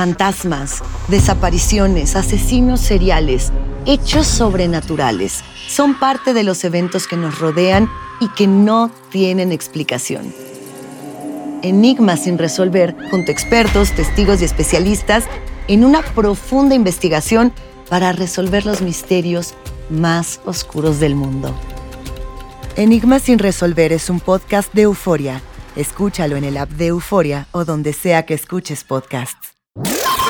Fantasmas, desapariciones, asesinos seriales, hechos sobrenaturales son parte de los eventos que nos rodean y que no tienen explicación. Enigmas sin resolver, junto a expertos, testigos y especialistas, en una profunda investigación para resolver los misterios más oscuros del mundo. Enigmas sin resolver es un podcast de euforia. Escúchalo en el app de Euforia o donde sea que escuches podcasts. Ah!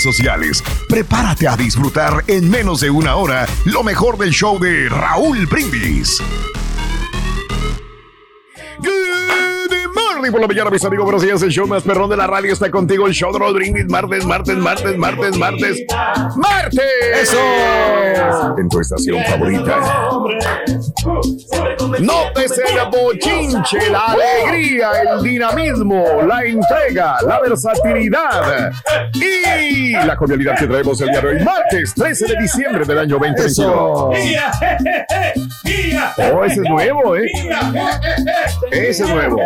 sociales. Prepárate a disfrutar en menos de una hora lo mejor del show de Raúl Brindis. Good morning por la mañana, mis amigos. Buenos días. El show más perrón de la radio está contigo. El show de Brindis. Martes, martes, martes, martes, martes. ¡Martes! ¡Eso! En tu estación favorita. Notes el bochinche, la alegría, el dinamismo, la entrega, la versatilidad y la cordialidad que traemos el día de hoy, martes 13 de diciembre del año 2022. Oh, ese es nuevo, ¿eh? Ese es nuevo.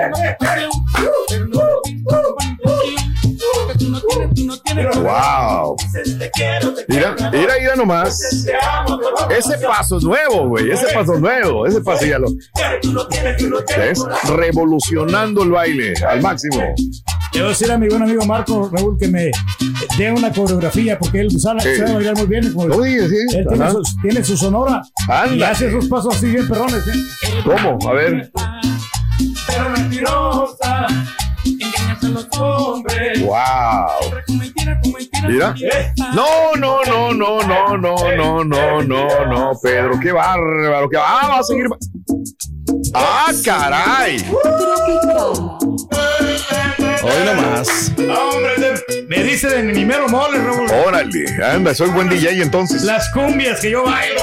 Wow. Mira, mira, mira nomás. Ese paso es nuevo, güey. Ese paso es nuevo. Ese paso ya lo. ¿Ves? Revolucionando el baile al máximo. Quiero decir a mi buen amigo Marco Raúl que me dé una coreografía porque él sabe, Sí. sabe bailar muy bien. Como- Oye, sí. Él tiene su, tiene su sonora y Anda. hace esos pasos así bien perrones. ¿eh? ¿Cómo? A ver. Pero mentirosa, engañas a los hombres. Wow. Mira. No, no, no, no, no, no, no, no, no, no, Pedro. Qué bárbaro. Qué... Ah, va a seguir. Ah, caray. Hoy nomás. Me dice de mi mero mole, Raúl. Órale, anda, soy buen DJ entonces. Las cumbias que yo bailo,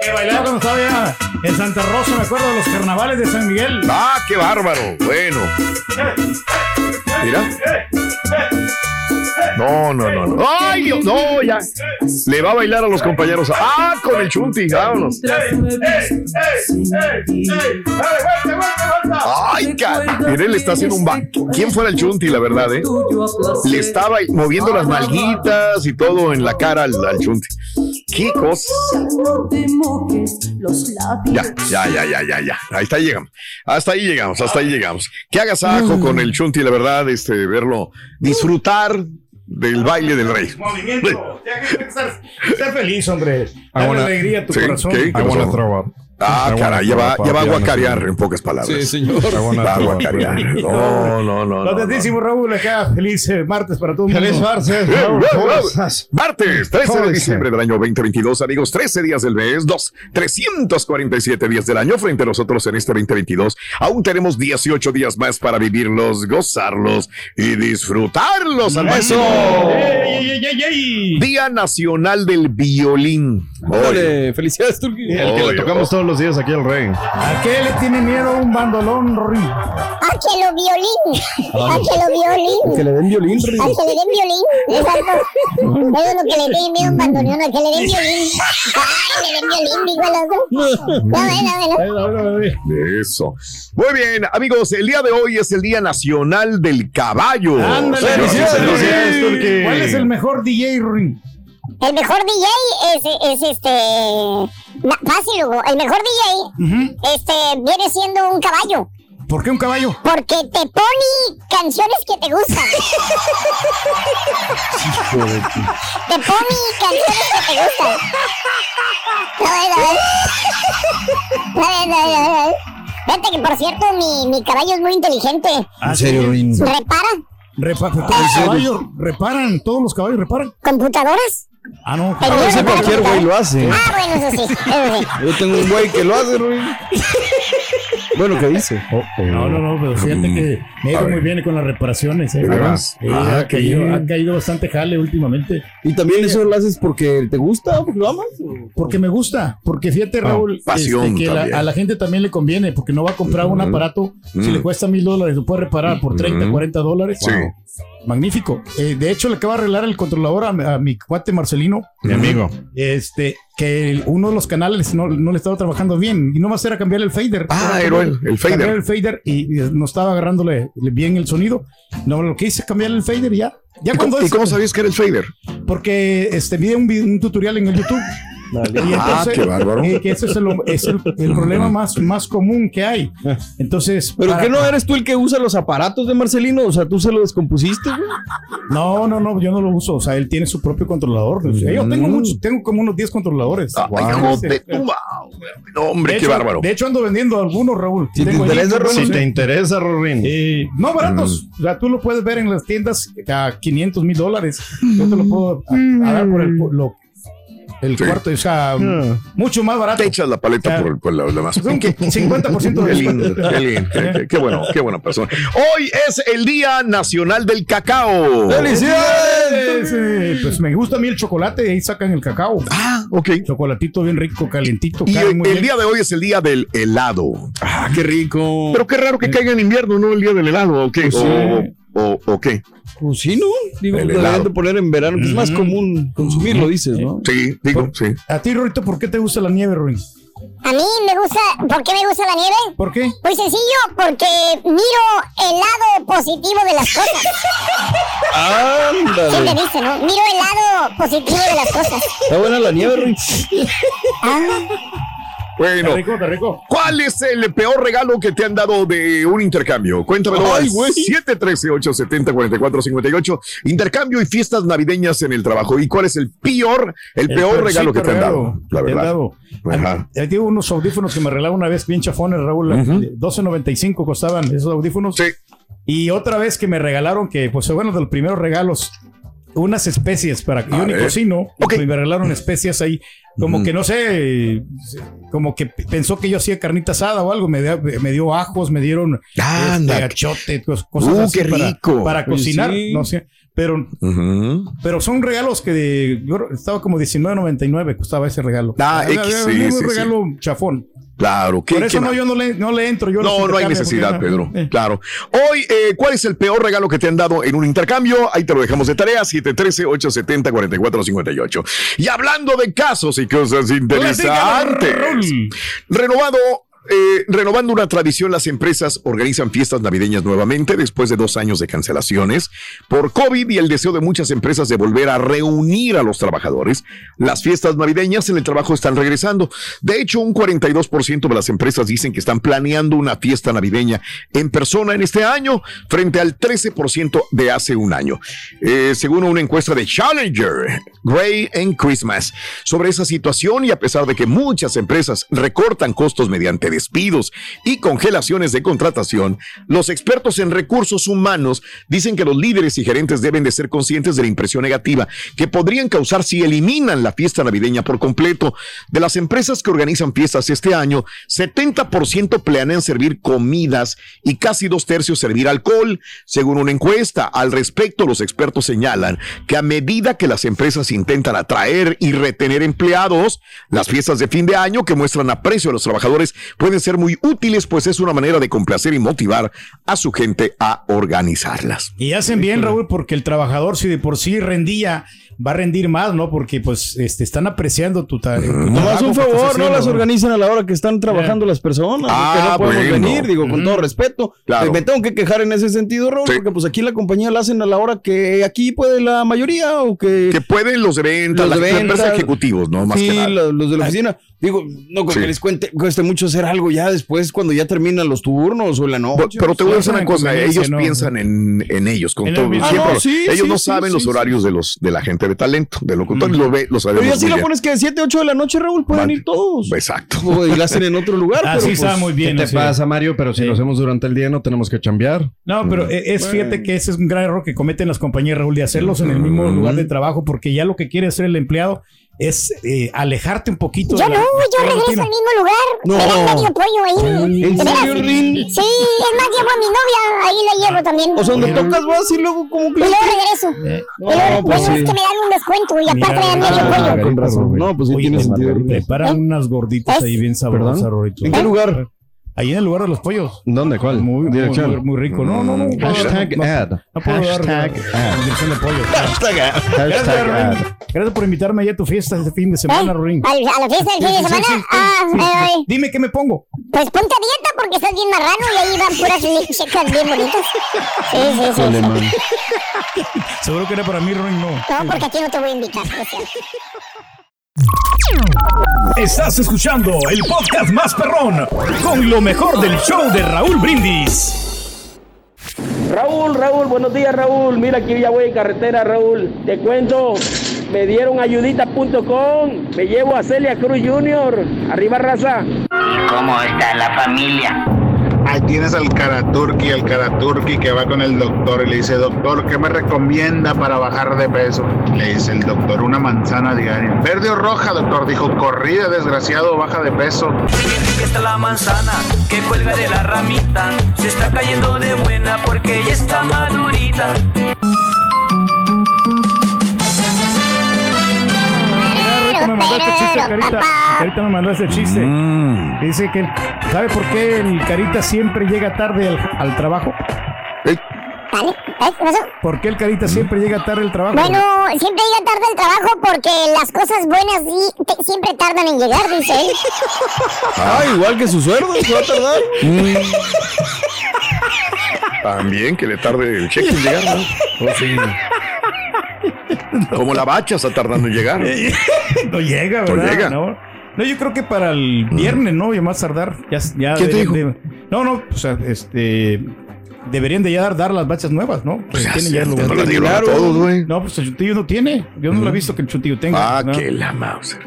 que bailaba cuando estaba allá en Santa Rosa, me acuerdo de los carnavales de San Miguel. Ah, qué bárbaro. Bueno. Mira. No, no, no, no. Ay, Dios, no, ya. Le va a bailar a los compañeros. Ah, con el chunti, vámonos. Ay, cara. Mire, le está haciendo un back. ¿Quién fuera el chunti, la verdad, eh? Le estaba moviendo las nalguitas y todo en la cara al, al chunti. Qué cosa. Ya, ya, ya, ya, ya, ya. Ahí está, llegamos. Hasta ahí llegamos, hasta ahí llegamos. Que hagas ajo con el chunti, la verdad, este, verlo, disfrutar del baile del rey. Movimiento. Ser feliz, hombre. Dale wanna- alegría a tu Sí, corazón. ¿qué? I wanna throw up. Ah, caray, ya va, ya va a guacarear, en pocas palabras. Sí, señor. Va a guacarear. No, no, no. no, Contentísimo, Raúl, acá. Feliz eh, martes para todo el mundo. Feliz martes. Bien, Raúl, bien, ¿cómo bien. estás? Martes, 13 de ¿Cómo diciembre del año 2022, amigos, 13 días del mes, dos, 347 días del año frente a nosotros en este 2022. Aún tenemos 18 días más para vivirlos, gozarlos y disfrutarlos al máximo. ¡Ey, ey, ey, ey! Día Nacional del Violín. Órale, felicidades, Turki. El que le tocamos todos los días aquí al rey. ¿A qué le tiene miedo un bandolón, Rory? A que lo violín. A que lo violín. Que le den violín, Rey. A que le den violín. Exacto. Eso es lo que le tiene miedo a un bandoneón. A que le den violín. Ay, le den violín, dijo el otro. No, bueno, bueno. Eso. Muy bien, amigos, el día de hoy es el Día Nacional del Caballo. Ándale. ¿Cuál es el mejor DJ, Rory? El mejor DJ es, es este. na- Fácil, Hugo. El mejor DJ este, viene siendo un caballo. ¿Por qué un caballo? Porque te pone canciones que te gustan. te pone canciones que te gustan. A ver, a ver. Fíjate que por cierto, mi, mi caballo es muy inteligente. En serio. Repara Repa- todos los caballos reparan, todos los caballos reparan. computadoras. Ah, no. El A veces cualquier güey lo hace. Ah, bueno, eso sí. Eso sí. Yo tengo un güey que lo hace, Ruin. Bueno, ¿qué dice? No, no, no, pero fíjate que me ha ido muy bien con las reparaciones. ¿eh? Eh, Ah, ha, caído, ha caído bastante jale últimamente. ¿Y también eso lo haces porque te gusta o porque lo amas? o- Porque me gusta, porque fíjate, Raúl, Ah, pasión este, que la- a la gente también le conviene, porque no va a comprar un aparato, si Mm. le cuesta mil dólares, lo puede reparar por 30, Mm. 40 dólares. Sí. Magnífico. Eh, de hecho, le acaba de arreglar el controlador a, a mi cuate Marcelino, Mi amigo. este, que el- uno de los canales no, no le estaba trabajando bien, y no más era cambiar el fader. Ah, Era el- el fader. Cambiar el fader y, y no estaba agarrándole bien el sonido. No, lo que hice es cambiar el fader y ya. Ya ¿Y cuando cómo, y cómo sabías que era el fader? porque este vi un, vi- un tutorial en el YouTube. Y Ah, qué bárbaro. eh, que ese es, el, es el- el problema más, más común que hay. Entonces, ¿Pero para- qué no eres tú el que usa los aparatos de Marcelino? O sea, tú se lo descompusiste, güey. No, no, no, yo no lo uso. O sea, él tiene su propio controlador. O sea, Yo tengo muchos, tengo como unos 10 controladores. Ay, Wow. hijo de tu wow. No, hombre, De qué hecho- bárbaro. De hecho, ando vendiendo algunos, Raúl. Si te Tengo interesa, Si eh, te interesa, Rorín. eh, no baratos. O sea, tú lo puedes ver en las tiendas a 500 mil dólares. Yo te lo puedo a, a dar por el, lo- el Sí. cuarto. O sea, mucho más barato. Te echas la paleta Ah. por, por la demás. Un 50% de Qué descuento. lindo, qué lindo, qué, qué bueno, qué buena persona. Hoy es el Día Nacional del Cacao. ¡Felicidades! Eh, Pues me gusta a mí el chocolate y ahí sacan el cacao. Ah, ok. Chocolatito bien rico, calientito. Y el, muy el bien. día de hoy es el día del helado. Ah, qué rico. Pero qué raro que caiga en invierno, ¿no? El día del helado, ¿o qué? Pues sí. O, o, qué? Pues sí, ¿no? Digo, El deberían helado. de poner en verano, que es más común consumirlo, dices, ¿no? Sí, digo, sí. A ti, Rorito, ¿por qué te gusta la nieve, Rorin? A mí me gusta. ¿Por qué me gusta la nieve? ¿Por qué? Muy sencillo, porque miro el lado positivo de las cosas. ¿Sí Ándale. entendiste, no? Miro el lado positivo de las cosas. Está buena la nieve, Ruin. Bueno, Está rico, está rico. ¿cuál es el peor regalo que te han dado de un intercambio? Cuéntamelo al güey. 713-870-4458. Intercambio y fiestas navideñas en el trabajo. ¿Y cuál es el peor, el, peor peorcito regalo que te han dado? La verdad. dado. Ajá. Ahí tengo unos audífonos que me regalaron una vez bien chafones, Raúl. Ujú. 12.95 costaban esos audífonos. Sí. Y otra vez que me regalaron, que pues bueno, de los primeros regalos, unas especies para que yo ni cocino. Ok. y Me regalaron especias ahí, como que no sé, como que pensó que yo hacía carnita asada o algo. Me, dio- me dio ajos, me dieron Anda. este, achote, cosas Uh, así qué para- rico. para, cocinar. sí. No sé, pero, pero son regalos que de- yo estaba como 19.99 costaba ese regalo. Ah, X, sí, un sí, sí. regalo chafón. Claro, ¿qué, Por eso no, yo no le, no le entro. Yo No, no hay necesidad, Pedro. eh. Claro. Hoy, eh, ¿cuál es el peor regalo que te han dado en un intercambio? Ahí te lo dejamos de tarea, 713-870-4458. Y hablando de casos y cosas interesantes. Renovado. Eh, renovando una tradición, las empresas organizan fiestas navideñas nuevamente después de dos años de cancelaciones por COVID y el deseo de muchas empresas de volver a reunir a los trabajadores. Las fiestas navideñas en el trabajo están regresando. De hecho, un 42% de las empresas dicen que están planeando una fiesta navideña en persona en este año frente al 13% de hace un año. Eh, según una encuesta de Challenger, Gray and Christmas, sobre esa situación y a pesar de que muchas empresas recortan costos mediante despidos y congelaciones de contratación, los expertos en recursos humanos dicen que los líderes y gerentes deben de ser conscientes de la impresión negativa que podrían causar si eliminan la fiesta navideña por completo. De las empresas que organizan fiestas este año, 70% planean servir comidas y casi dos tercios servir alcohol. Según una encuesta al respecto, los expertos señalan que a medida que las empresas intentan atraer y retener empleados, las fiestas de fin de año que muestran aprecio a los trabajadores pueden ser muy útiles, pues es una manera de complacer y motivar a su gente a organizarlas. Y hacen bien, Raúl, porque el trabajador, si de por sí rendía, va a rendir más, ¿no? Porque pues este, están apreciando tu, ta- tu Nomás trabajo un favor, no haciendo, las organizan a la hora que están trabajando las personas. Ah, que no podemos bueno. venir, digo, con todo respeto. Claro. Eh, Me tengo que quejar en ese sentido, Raúl, Sí. porque pues aquí la compañía la hacen a la hora que aquí puede la mayoría o que... Que pueden los de ventas, Los las ventas. ejecutivos, ¿no? Más sí, que nada. lo- los de la oficina. Digo, no creo Sí. que les cuente, cueste mucho hacer algo ya después cuando ya terminan los turnos o la Pero, noche. pero te voy a decir una cosa, ellos ¿no? piensan en, en ellos, con En todo. el siempre. Ah, no, sí, ellos sí, no sí, saben sí, los sí. horarios de los de la gente de talento, de locutor, lo, ve, lo sabemos Pero ya si bien. pones que de 7, 8 de la noche, Raúl, pueden ir todos. Exacto. O y la hacen en otro lugar. Ah, pero, sí, pues, está muy bien. ¿Qué te así. pasa, Mario? Pero si Sí. lo hacemos durante el día, no tenemos que chambear. No, pero e- es fíjate que ese es un gran error que cometen las compañías, Raúl, de hacerlos en el mismo lugar de trabajo, porque ya lo que quiere hacer el empleado es eh, alejarte un poquito. Yo de la- no, yo regreso rutina. al mismo lugar. No. Dan medio pollo ahí. ¿En serio, Rin? Sí, es más, llevo a mi novia, ahí la llevo también. O sea, donde tocas vas y luego como y que... luego regreso. Eh, y luego, No, pues bueno, sí. es que me dan un descuento y aparte me dan medio pollo. con razón. No, pues sí Oye, tiene sentido. Rin. preparan unas gorditas ¿Es? ahí bien sabrosas. ¿En qué lugar? Ahí en el lugar de los pollos. ¿Dónde? ¿Cuál? Muy, Dirección. muy, muy rico. No, no, no. no, Hashtag no, ad. No puedo Hashtag dar ad. dirección de pollos. Hashtag Gracias, ad. Rurín. Gracias por invitarme allá a tu fiesta este fin de semana. ¿Al- ¿A la fiesta del fin de sí, semana? sí, sí, ah, sí, ay. Dime qué me pongo. Pues ponte a dieta porque estás bien marrano y ahí van puras checas bien bonitas. Sí, sí, sí. Man. Seguro que era para mí, Rurín, no. No, porque a ti no te voy a invitar. sea. Estás escuchando el podcast más perrón con lo mejor del show de Raúl Brindis. Raúl, Raúl, buenos días Raúl. Mira aquí ya voy en carretera Raúl. Te cuento, me dieron ayudita.com. Me llevo a Celia Cruz Jr. Arriba raza. ¿Cómo está la familia? Ahí tienes al Karaturki, el Karaturki que va con el doctor y le dice, doctor, ¿qué me recomienda para bajar de peso? Le dice el doctor, una manzana diaria. ¿Verde o roja, doctor? Dijo, corrida, desgraciado, baja de peso. Aquí está la manzana que cuelga de la ramita. Se está cayendo de buena porque ya está madurita. Carita me mandó este chiste, Carita. Carita me mandó ese chiste. Dice que, ¿sabe por qué el Carita siempre llega tarde al, al trabajo? ¿Eh? ¿Por qué el Carita siempre llega tarde al trabajo? Bueno, siempre llega tarde el trabajo porque las cosas buenas siempre tardan en llegar, dice él. Ah, igual que su sueldo, se va a tardar. También que le tarde el cheque en llegar, ¿no? Oh, sí. Como la bacha está tardando en llegar. no llega, No ¿verdad? llega. No. No, yo creo que para el viernes, ¿no? Ya más tardar. Ya, ya ¿Quién te de- no, no, o sea, este. Deberían de ya dar, dar las bachas nuevas, ¿no? Pues ya Tienen ya no todos, güey. No, pues el chutillo no tiene. Yo no lo he visto que el chutillo tenga. Ah, ¿no? que la Mauser.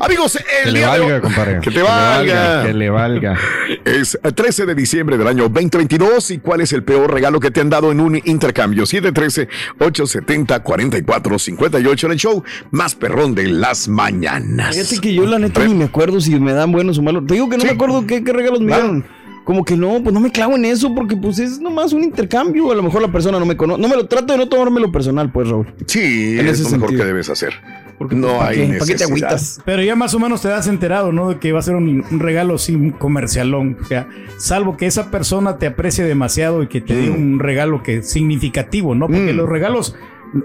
Amigos, Que el le día de valga, compadre. Que te valga. Que le valga. Es 13 de diciembre del año 2022. ¿Y cuál es el peor regalo que te han dado en un intercambio? 713-870-4458 en el show más perrón de las mañanas. Fíjate que yo la neta ni me acuerdo si me dan buenos o malos. Te digo que no Sí. me acuerdo qué, qué regalos me dieron. Como que no, pues no me clavo en eso porque pues es nomás un intercambio. A lo mejor la persona no me conoce. No me lo trato de no tomármelo personal, pues, Raúl. Sí, En es lo mejor sentido. que debes hacer. Porque, no pues, ¿pa' hay qué? ¿Pa' qué te necesidad. agüitas? Pero ya más o menos te das enterado, ¿no? De que va a ser un, un regalo así, un comercialón. O sea, salvo que esa persona te aprecie demasiado y que te dé un regalo que es significativo, ¿no? Porque Mm. los regalos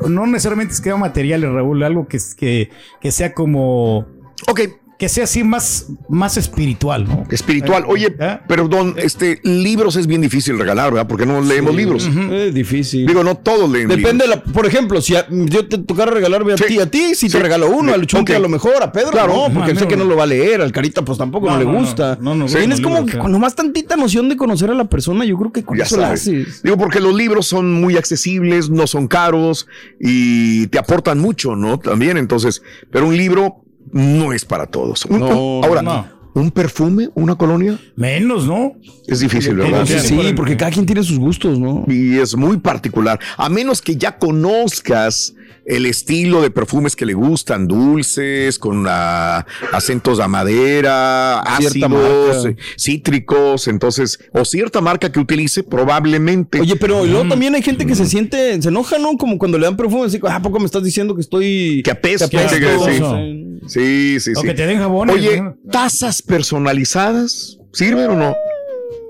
no necesariamente es que materiales, Raúl, algo que, que, que sea como... Ok, Que sea así más, más espiritual, ¿no? espiritual. Oye, ¿Eh? perdón, este, libros es bien difícil regalar, ¿verdad? Porque no leemos libros. Es difícil. Digo, no todos leen Depende, de libros. la, por ejemplo, si a- yo te tocara regalarme a Sí. ti, a ti, si Sí. te regalo uno, al Chunti Ok. a lo mejor, a Pedro Claro. no, porque No, sé que no. lo va a leer, al Carita pues tampoco no, No, le no, no. gusta. No, no, Tienes como que con nomás tantita noción de conocer a la persona, yo creo que con Ya eso la haces. Digo, porque los libros son muy accesibles, no son caros y te aportan mucho, ¿no? También, entonces, pero un libro no es para todos. No, ahora, no. un perfume, una colonia, Menos, ¿no? es difícil, ¿verdad? Sí, Sí, porque cada quien tiene sus gustos, ¿no? Y es muy particular, a menos que ya conozcas el estilo de perfumes que le gustan, dulces, con ah, acentos a madera, ácidos, marca. eh, cítricos, entonces, o cierta marca que utilice, probablemente. Oye, pero luego también hay gente que se siente, se enoja, ¿no? Como cuando le dan perfume, así, ah, ¿a poco me estás diciendo que estoy... Que apesta, que apesta, sí. sí. Sí, sí, O sí. que te den jabones. Oye, ¿no? tazas personalizadas, ¿sirven o no?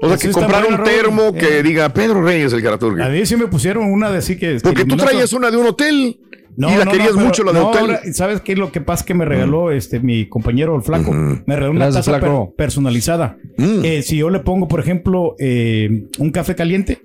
O sea, que comprar un termo que Eh. diga Pedro Reyes el Caraturgi. A mí sí me pusieron una de así que... Porque tú traías una de un hotel No, y la no, querías no, pero- mucho, la de no, hotel. ahora, ¿Sabes qué es lo que pasa? Que me regaló este mi compañero el flaco. Me regaló una Gracias, taza per- personalizada. Mm. Eh, si yo le pongo, por ejemplo, eh, un café caliente,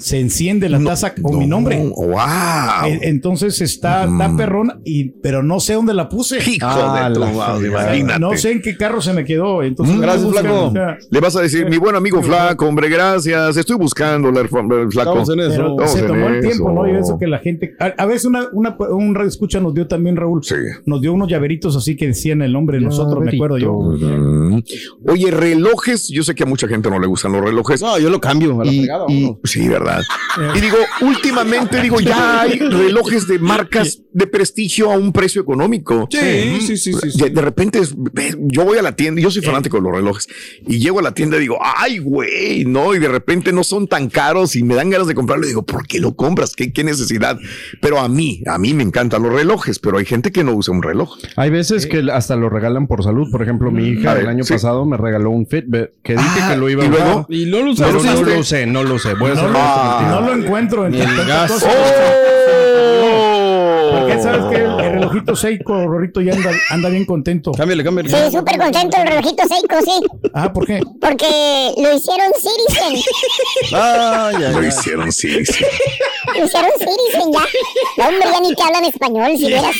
se enciende la taza con mi No, nombre. ¡Wow! Entonces está tan perrona, y, pero no sé dónde la puse. Hijo Ah, de tu la madre, imagínate. No sé en qué carro se me quedó. Entonces, Mm, gracias, flaco. Le vas a decir, mi buen amigo Flaco, hombre, gracias. Estoy buscando el Flaco. Estamos en eso. Pero Estamos se en tomó el tiempo, eso. ¿no? Y eso que la gente. A, a veces una, una- un radio escucha nos dio también, Raúl. Sí. Nos dio unos llaveritos así que decían el nombre de nosotros, me acuerdo yo. Mm. Oye, relojes. Yo sé que a mucha gente no le gustan los relojes. No, yo lo cambio a la Y- fregada, y- sí, ¿verdad? ¿Verdad? Y digo, últimamente, digo, ya hay relojes de marcas de prestigio a un precio económico. Sí, sí, sí, sí, sí. De, repente, yo voy a la tienda, yo soy fanático de los relojes, y llego a la tienda y digo, ay, güey, no, y de repente no son tan caros y me dan ganas de comprarlo. Y digo, ¿por qué lo compras? ¿Qué, qué necesidad? Pero a mí, a mí me encantan los relojes, pero hay gente que no usa un reloj. Hay veces que hasta lo regalan por salud. Por ejemplo, mi hija ver, el año sí. pasado me regaló un Fitbit que dije Ah, que lo iba a ¿y luego? usar. Y no lo No, usaste. no, lo usé, no lo usé. Voy a No Ah. no lo encuentro entre Ni el gas. cosas. ¡Oh! Porque sabes que el, el relojito Seiko, Rorrito, ya anda, anda bien contento. Cámbiale, cámbiale. Sí, súper contento el relojito Seiko, sí. Ah, ¿por qué? Porque lo hicieron Citizen. Ay, ay, Lo hicieron, sí. Lo hicieron Citizen ya. No, hombre, ya ni te hablan español, si vieras.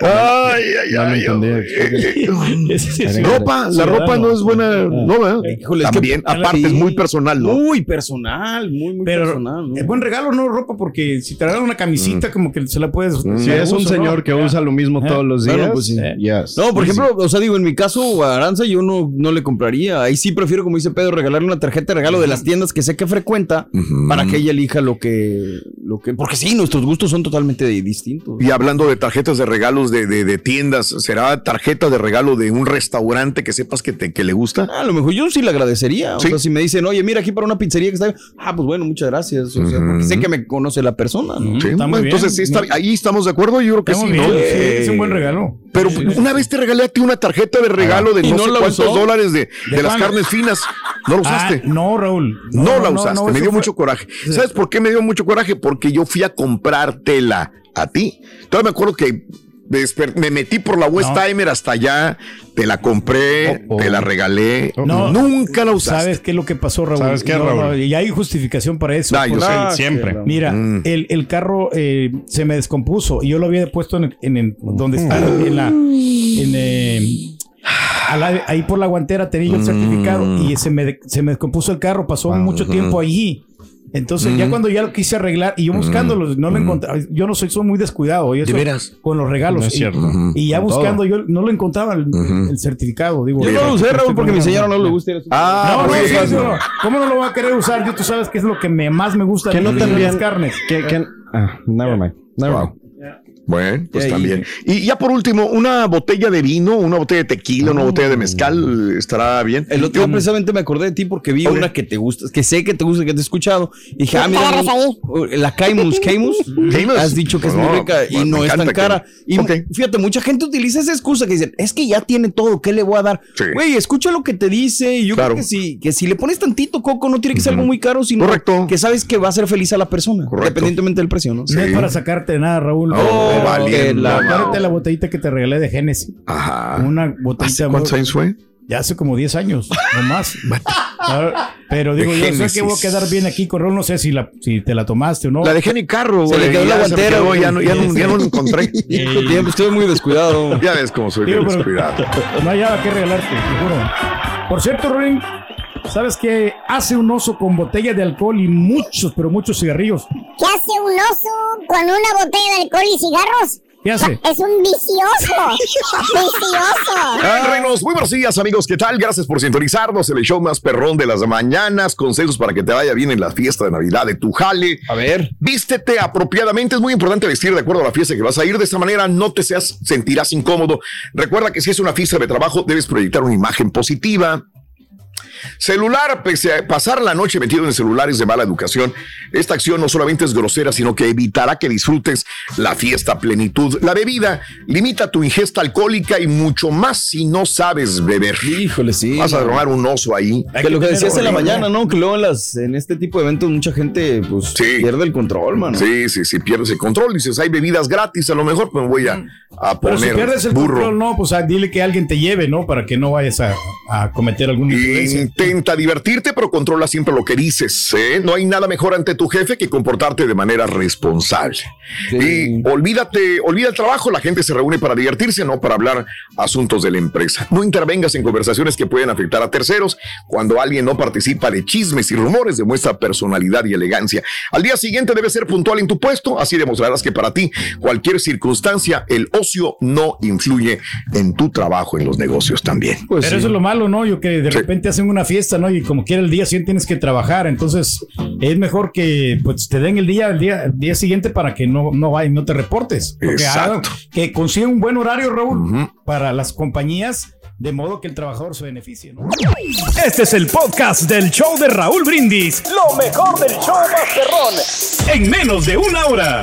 Ay, ay, Ya ay. eh, eh, sí es Ay, Ropa, la ropa no es buena, no, ¿verdad? Híjole, es que- También, aparte, Sí. es muy personal, ¿no? Muy personal, muy, muy Pero personal. ¿no? es buen regalo, ¿no? Ropa, porque si te regalan una camisita, como que se la puedes. Si es un señor que usa lo mismo Ah. todos los días, Bueno, pues sí. yes. No, por ejemplo, o sea, digo, en mi caso, a Aranza yo no, no le compraría. Ahí sí prefiero, como dice Pedro, regalarle una tarjeta de regalo de las tiendas que sé que frecuenta para que ella elija lo que, lo que. Porque sí, nuestros gustos son totalmente distintos. Y hablando de tarjetas de regalos de, de- de tiendas, ¿será tarjeta de regalo de un restaurante que sepas que, te, que le gusta? A lo mejor yo sí le agradecería. Sí. O sea, si me dicen, oye, mira aquí para una pizzería que está. Ah, pues bueno, muchas gracias. O sea, porque sé que me conoce la persona, ¿no? Sí, está muy bien. entonces sí, está, ahí estamos de acuerdo, yo creo que sí, ¿no? bien, sí, es un buen regalo. Pero una vez te regalé a ti una tarjeta de regalo de ¿Y no, no sé la cuántos usó? dólares de, de las pan? carnes finas. ¿No lo Ah, usaste? no, Raúl. No, la usaste, me eso dio fue- mucho coraje. ¿Sabes por qué me dio mucho coraje? Porque yo fui a comprártela a ti. Todavía me acuerdo que me metí por la West No. Timer hasta allá, te la compré, Oh, oh. te la regalé. No. Nunca la usaste. ¿Sabes qué es lo que pasó, Raúl? ¿Sabes qué, Raúl? no, y hay justificación para eso. Ah, yo sé. Ah, siempre. Mira, Mm. el, el carro eh, se me descompuso y yo lo había puesto en, en, en- donde está en la en, eh, la- ahí por la guantera tenía yo el certificado y se me, se me descompuso el carro, pasó mucho tiempo allí. Entonces, ya cuando ya lo quise arreglar y yo buscándolo, no lo encontraba. Yo no soy, soy muy descuidado. Yo ¿De soy veras? Con los regalos. No es Y- cierto. Y, ya Con buscando, yo no lo encontraba el, certificado. Digo, Yo no lo usé, Raúl, porque mi señora no le gusta. Ah, no, sí, sí, no. no. ¿Cómo no lo va a querer usar? Yo tú sabes que es lo que me, más me gusta Que no de también- las carnes. Que, que- ah, never mind. Never Wow. mind. Bueno, pues también. Y ya por último, una botella de vino, una botella de tequila, una botella de mezcal, estará bien. El otro día precisamente me acordé de ti porque vi una que te gusta, que sé que te gusta, que te he escuchado. Y dije, ah, mira, no, la Caymus. Caymus. Has dicho que es muy rica y no es tan cara. Y fíjate, mucha gente utiliza esa excusa que dicen, es que ya tiene todo, ¿qué le voy a dar? Sí. Güey, escucha lo que te dice. Y yo Claro. creo que si, que si le pones tantito coco, no tiene que ser algo muy caro, sino Correcto. que sabes que va a hacer feliz a la persona, Correcto. independientemente del precio, ¿no? No es para sacarte nada, Raúl. Oh, Valiendo, la, wow. acuérdate la botellita que te regalé de Genesis. Ajá. Una botellita. ¿Hace cuántos años fue? Ya hace como 10 años, no más. Ahora, Pero digo, De yo sé Génesis. que voy a quedar bien aquí con Raúl. No sé si, la, si te la tomaste o no. La dejé en mi carro, Se güey. le quedó la se guantera, güey. ya no, ya no, ya no encontré. Tiempo, estoy muy descuidado. ya ves cómo soy Digo, descuidado. No hay nada que regalarte, te juro. Por cierto, Rolín, ¿sabes qué hace un oso con botella de alcohol y muchos, pero muchos cigarrillos? ¿Qué hace un oso con una botella de alcohol y cigarros? ¿Qué hace? Es un vicioso. vicioso. Reinos, muy buenos días, amigos. ¿Qué tal? Gracias por sintonizarnos en el show más perrón de las mañanas. Consejos para que te vaya bien en la fiesta de Navidad de tu jale. A ver. Vístete apropiadamente. Es muy importante vestir de acuerdo a la fiesta que vas a ir. De esta manera no te seas, sentirás incómodo. Recuerda que si es una fiesta de trabajo, debes proyectar una imagen positiva. Celular, pese a pasar la noche metido en celulares de mala educación, esta acción no solamente es grosera, sino que evitará que disfrutes la fiesta a plenitud. La bebida limita tu ingesta alcohólica y mucho más si no sabes beber. Híjole, sí. Vas a drogar un oso ahí. Que lo que decías en la mañana, ¿no? Que luego en, las, en este tipo de eventos mucha gente pues Sí. pierde el control, mano. Sí, sí, sí, pierdes el control. Dices, hay bebidas gratis, a lo mejor pues me voy a, a Pero si poner pierdes el burro. control, no, pues ah, dile que alguien te lleve, ¿no? Para que no vayas a, a cometer alguna imprudencia. Intenta divertirte, pero controla siempre lo que dices. ¿eh? No hay nada mejor ante tu jefe que comportarte de manera responsable. Sí. Y olvídate, olvida el trabajo. La gente se reúne para divertirse, no para hablar asuntos de la empresa. No intervengas en conversaciones que pueden afectar a terceros. Cuando alguien no participa de chismes y rumores, demuestra personalidad y elegancia. Al día siguiente debes ser puntual en tu puesto. Así demostrarás que para ti, cualquier circunstancia, el ocio no influye en tu trabajo, en los negocios también. Pues Pero sí. eso es lo malo, ¿no? Yo que de Sí. repente hacen una una fiesta, ¿no? Y como quiera el día siguiente tienes que trabajar, entonces es mejor que pues te den el día, el día, el día siguiente para que no, no vayas, no te reportes. Porque Exacto. que consiga un buen horario, Raúl, para las compañías, de modo que el trabajador se beneficie, ¿no? Este es el podcast del show de Raúl Brindis. Lo mejor del show Masterrón. En menos de una hora.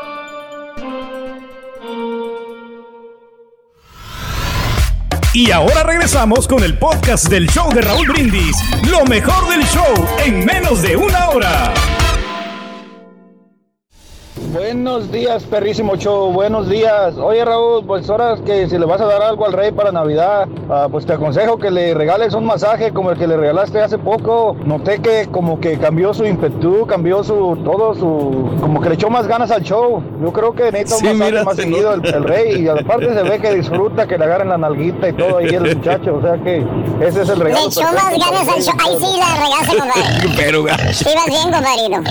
Y ahora regresamos con el podcast del show de Raúl Brindis. Lo mejor del show en menos de una hora. Buenos días, perrísimo show. Buenos días. Oye, Raúl, pues ahora que si le vas a dar algo al rey para Navidad, ah, pues te aconsejo que le regales un masaje como el que le regalaste hace poco. Noté que como que cambió su ímpetu, cambió su todo su como que le echó más ganas al show. Yo creo que necesita Sí, un masaje mira, más se seguido el, rey y aparte se ve que disfruta que le agarren la nalguita y todo ahí el muchacho. O sea que ese es el Le regalo. echó más ganas al show. rey. Ahí sí la regaste, compadre. Pero, Ibas bien.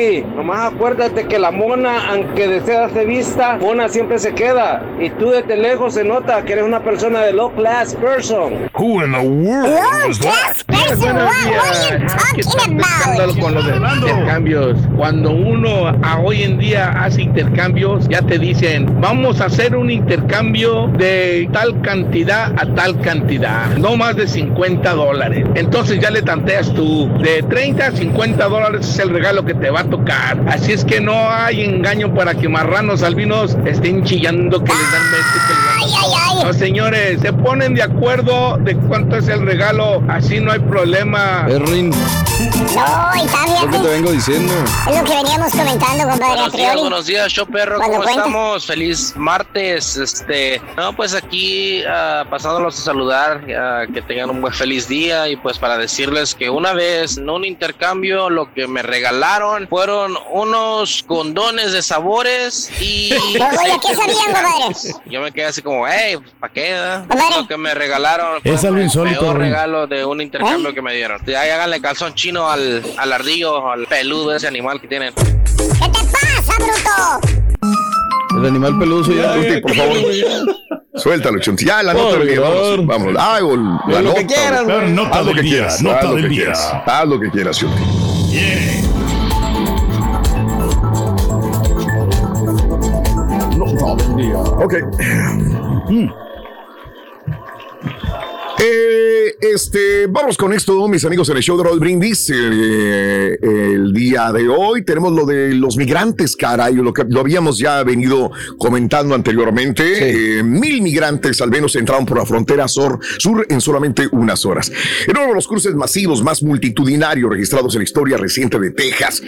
Turki, nomás acuérdate que la mona, aunque desee darse vista, mona siempre se queda. Y tú desde lejos se nota que eres una persona de low class person. Who in the world was that? Buenos días. ¿Qué tal escándalo con los de- intercambios? Cuando uno a hoy en día hace intercambios, ya te dicen, vamos a hacer un intercambio de tal cantidad a tal cantidad, no más de 50 dólares. Entonces ya le tanteas tú, de 30 a 50 dólares es el regalo que te va a tocar. Así es que no hay engaño para que marranos albinos estén chillando que les dan este, que les dan No, señores, se ponen de acuerdo de cuánto es el regalo, así no hay problema. No, y está lo que te vengo diciendo. Es lo que veníamos comentando, compadre, a Buenos días, buenos días, show perro, Cuando ¿cómo cuenta. estamos? Feliz martes, este, no, pues aquí ah, pasándolos a saludar, ah, que tengan un buen feliz día y pues para decirles que una vez en un intercambio lo que me regalaron fueron unos condones de sabores y... ¿qué sabían, compadre? Yo me quedé así como, hey, ¿para qué? da? Compadre. Lo que me regalaron fue Es algo el peor regalo de un intercambio que me dieron. Ya háganle calzón chino al, al ardillo, al peludo, ese animal que tienen. ¿Qué te pasa, bruto? El animal peludo soy yo. Chunti, por favor. Suéltalo, Chunti. Ya, la nota del día. favor. Vámonos. vámonos. Ay, la Lo nota. que quieras. Nota Haz lo del que día, quieras. nota Haz lo del que día. quieras. Haz lo que quieras, Chunti. Ok. Eh, este, vamos con esto, mis amigos, en el show de Roll Brindis. Eh, el día de hoy tenemos lo de los migrantes, caray, lo que lo habíamos ya venido comentando anteriormente. Eh, mil migrantes al menos entraron por la frontera sur, sur en solamente unas horas. En uno de los cruces masivos más multitudinarios registrados en la historia reciente de Texas.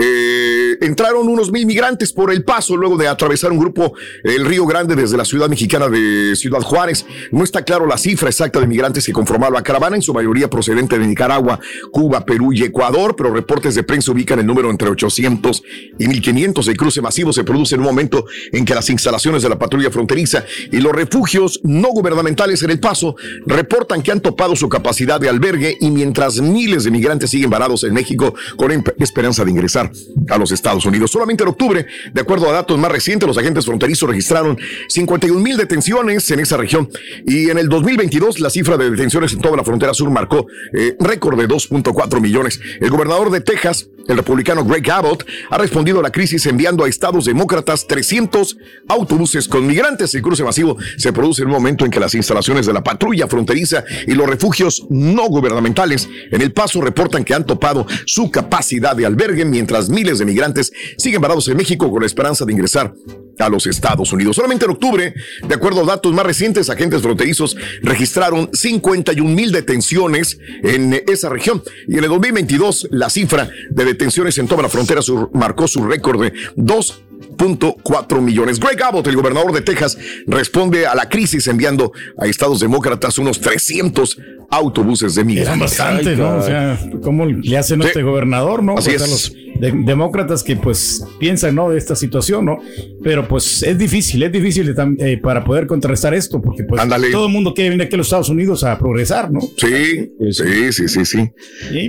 Eh, entraron unos mil migrantes por el paso luego de atravesar un grupo el Río Grande desde la ciudad mexicana de Ciudad Juárez. No está claro la cifra exacta de migrantes que conformaron la caravana, en su mayoría procedente de Nicaragua, Cuba, Perú y Ecuador, pero reportes de prensa ubican el número entre 800 y 1500. El cruce masivo se produce en un momento en que las instalaciones de la patrulla fronteriza y los refugios no gubernamentales en el paso reportan que han topado su capacidad de albergue y mientras miles de migrantes siguen varados en México con esperanza de ingresar a los Estados Unidos. Solamente en octubre, de acuerdo a datos más recientes, los agentes fronterizos registraron 51 mil detenciones en esa región y en el 2022 la cifra de detenciones en toda la frontera sur marcó eh, récord de 2.4 millones. El gobernador de Texas, el republicano Greg Abbott, ha respondido a la crisis enviando a estados demócratas 300 autobuses con migrantes. El cruce masivo se produce en un momento en que las instalaciones de la patrulla fronteriza y los refugios no gubernamentales en El Paso reportan que han topado su capacidad de albergue mientras miles de migrantes siguen varados en México con la esperanza de ingresar a los Estados Unidos. Solamente en octubre, de acuerdo a datos más recientes, agentes fronterizos registraron 51 mil detenciones en esa región. Y en el 2022, la cifra de detenciones en toda la frontera sur marcó su récord de 2.4 millones. Greg Abbott, el gobernador de Texas, responde a la crisis enviando a estados demócratas unos 300 autobuses de Es migrantes. bastante, ¿no? O sea, ¿cómo le hacen a Sí. este gobernador, no? Así Pues a es. los de- demócratas que pues piensan, ¿no? De esta situación, ¿no? Pero pues es difícil, es difícil eh, para poder contrarrestar esto, porque pues Ándale. todo el mundo quiere venir aquí a los Estados Unidos a progresar, ¿no? Sí, sí, sí, sí, sí.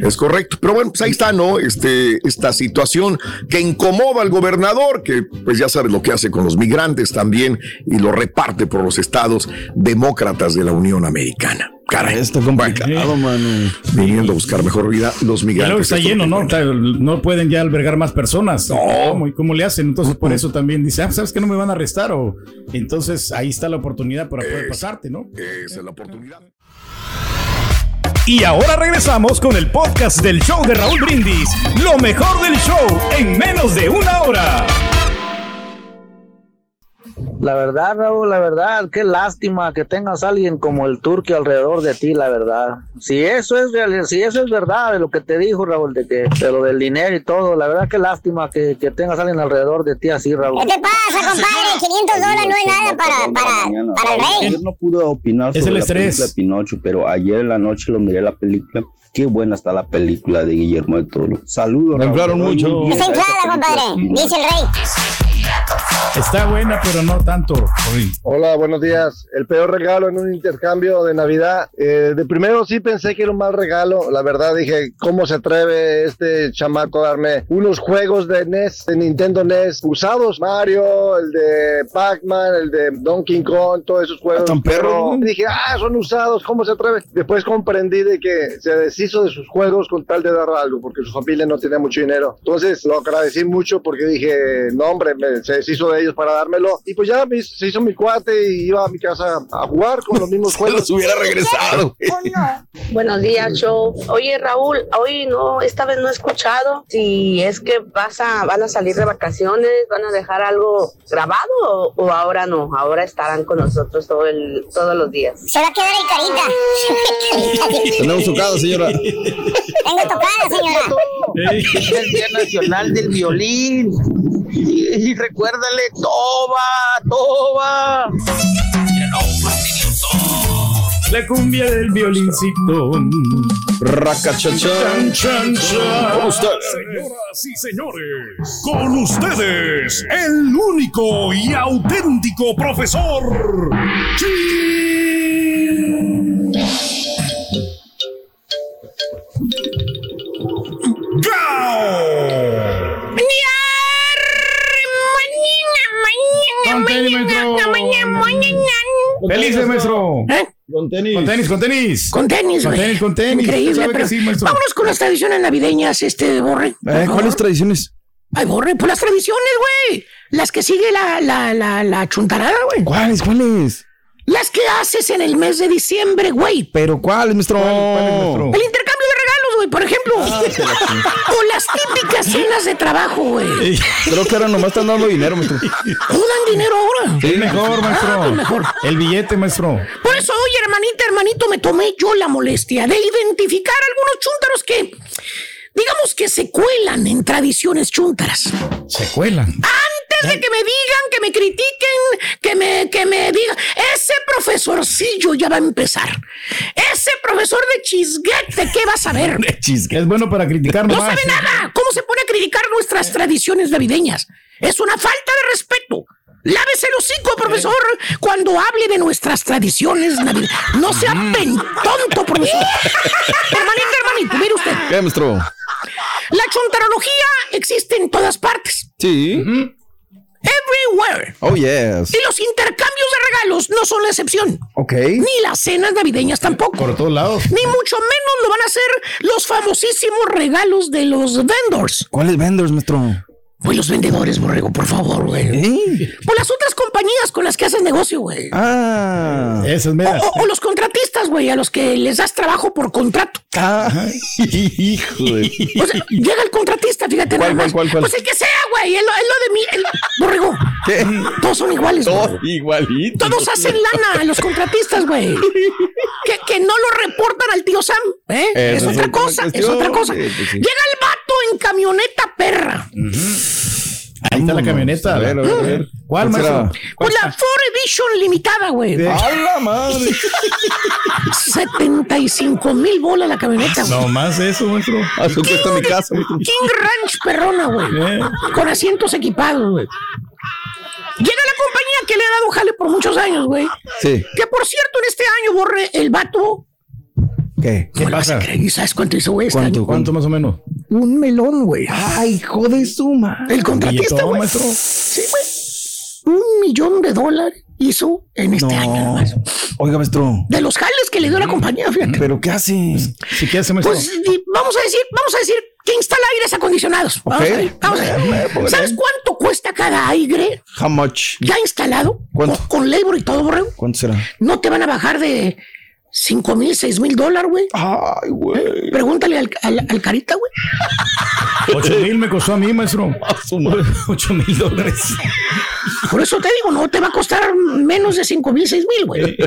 Es correcto. Pero bueno, pues ahí está, ¿no? Este, esta situación que incomoda al gobernador, que pues ya sabes lo que hace con los migrantes también y lo reparte por los estados demócratas de la Unión Americana. Caray. Está complicado, mano. Viniendo a buscar mejor vida los migrantes. está lleno, ¿no? No pueden ya albergar más personas. No. ¿Cómo, y cómo le hacen? Entonces, por eso también dice, ah, ¿sabes que no me van a arrestar? O entonces ahí está la oportunidad para poder pasarte, ¿no? Esa es la oportunidad. Y ahora regresamos con el podcast del show de Raúl Brindis. Lo mejor del show en menos de una hora. La verdad, Raúl, la verdad, qué lástima que tengas a alguien como el turque alrededor de ti, la verdad. Si eso es real, si eso es verdad de lo que te dijo Raúl, de que de lo del dinero y todo, la verdad qué lástima que, que tengas a alguien alrededor de ti así, Raúl. ¿Qué te pasa, compadre? 500 dólares no es nada para, para, para el rey. Ayer no pude opinar Es sobre el la estrés. película de Pinocho, pero ayer en la noche lo miré la película. Qué buena está la película de Guillermo del Toro. Saludos. Me inflaron mucho. película de compadre. Dice el rey. Está buena, pero no tanto. Oye, Hola, buenos días. El peor regalo en un intercambio de Navidad. Eh, de primero sí pensé que era un mal regalo. La verdad dije, ¿cómo se atreve este chamaco a darme unos juegos de NES, de Nintendo NES usados? Mario, el de Pac-Man, el de Donkey Kong, todos esos juegos. Tan perro. Pero dije, ah, son usados, ¿cómo se atreve? Después comprendí de que se deshizo de sus juegos con tal de dar algo, porque su familia no tenía mucho dinero. Entonces lo agradecí mucho porque dije, no hombre, me- se deshizo de ellos para dármelo. Y pues ya se hizo mi cuate y iba a mi casa a jugar con los mismos Se juegos. los hubiera regresado. Buenos días, show. Oye, Raúl, hoy no, esta vez no he escuchado si es que vas a, van a salir de vacaciones, van a dejar algo grabado o, o ahora no, ahora estarán con nosotros todo el, todos los días. Se va a quedar en carita. Tenemos tocado, señora. Tengo tocada, señora. Es el Día Nacional del Violín. Y, y recuérdale, toba, toba. la cumbia del violincito. Racachachán. Chan, chan. Con ustedes. Señoras y señores, con ustedes, el único y auténtico profesor. ¡Gao! Felices, maestro. Con tenis. Con tenis, con tenis. Con tenis, Con tenis, con tenis. Increíble, pero sí, maestro. vámonos con las tradiciones navideñas, este, Borre. Eh. ¿Cuáles tradiciones? Ay, Borre, pues las tradiciones, güey. Las que sigue la, la, la, la chuntarada, güey. ¿Cuáles? ¿Cuáles? Las que haces en el mes de diciembre, güey. ¿Pero cuáles, maestro? El intercambio de regalos, güey, por ejemplo. o las típicas cenas de trabajo, güey. Creo que ahora nomás están dando dinero, maestro. ¿No dan dinero ahora? Es mejor, maestro. Ah, pues mejor. El billete, maestro. Por eso hoy, hermanita, hermanito, me tomé yo la molestia de identificar algunos chúntaros que, digamos que se cuelan en tradiciones chúntaras. Se cuelan. Antes de que me digan, que me critiquen, que me, que me digan, ese profesorcillo ya va a empezar. Ese profesor de chisguete, ¿qué va a saber? Es bueno para criticar No sabe nada. ¿Cómo se pone a criticar nuestras tradiciones navideñas? Es una falta de respeto. Lávese el hocico, profesor, cuando hable de nuestras tradiciones navideñas. No sea pen tonto, profesor. hermanito, hermanito, mire usted. ¿Qué, maestro? La chuntarología existe en todas partes. Sí. Everywhere. Oh, yes. Y los intercambios de regalos no son la excepción. Ok. Ni las cenas navideñas tampoco. Por todos lados. Ni mucho menos lo van a hacer los famosísimos regalos de los vendors. ¿Cuáles vendors, maestro? Pues los vendedores, borrego, por favor, güey. ¿Eh? Pues las otras compañías con las que haces negocio, güey. Ah. Esas O, medias. o- o los contratistas, güey, a los que les das trabajo por contrato. Ah. Hijo de... O sea, llega el contratista, fíjate ¿Cuál, nada más. cuál, cuál, cuál? Pues el que sea, güey, es lo, es lo de mí. el- borrego, ¿Qué? todos son iguales, güey. Todo igualito. Todos hacen lana, los contratistas, güey. Que, que no lo reportan al tío Sam, ¿eh? Es es otra cosa, es otra cosa. Pues sí. Llega el camioneta perra. Ahí está la camioneta. A ver, a ver, a ver. ¿Cuál, ¿Cuál será? maestro? Pues la Ford Edition limitada, güey. ¡A la madre! 75 mil bolas la camioneta, güey. No más eso, maestro. Eso cuesta mi casa. maestro. King Ranch perrona, güey. Eh. Con asientos equipados, güey. Llega la compañía que le ha dado jale por muchos años, güey. Sí. Que por cierto, en este año, borre el vato. ¿Qué? ¿Qué no pasa? creer. ¿Y ¿Sabes cuánto hizo, güey? este ¿Cuánto? año? ¿Cuánto más o menos? Un melón, güey. Ay, hijo de su madre. El contratista, güey. Sí, güey. Un millón de dólares hizo en este año. No. nomás. Oiga, maestro. De los jales que le dio la compañía, fíjate. ¿Pero qué hace? Si quieres, maestro. Pues vamos a decir, vamos a decir que instala aires acondicionados. Vamos Ok. a ver, vamos a ver. ¿Sabes cuánto cuesta cada aire How much? ya instalado? ¿Cuánto? Con, con labor y todo, borrego. ¿Cuánto será? No te van a bajar de 5 mil, 6 mil dólares, güey. Ay, güey. Pregúntale al, al- al carita, güey. Ocho mil me costó a mí, maestro. Ocho mil dólares. Por eso te digo, no te va a costar menos de 5 mil, 6 mil, güey.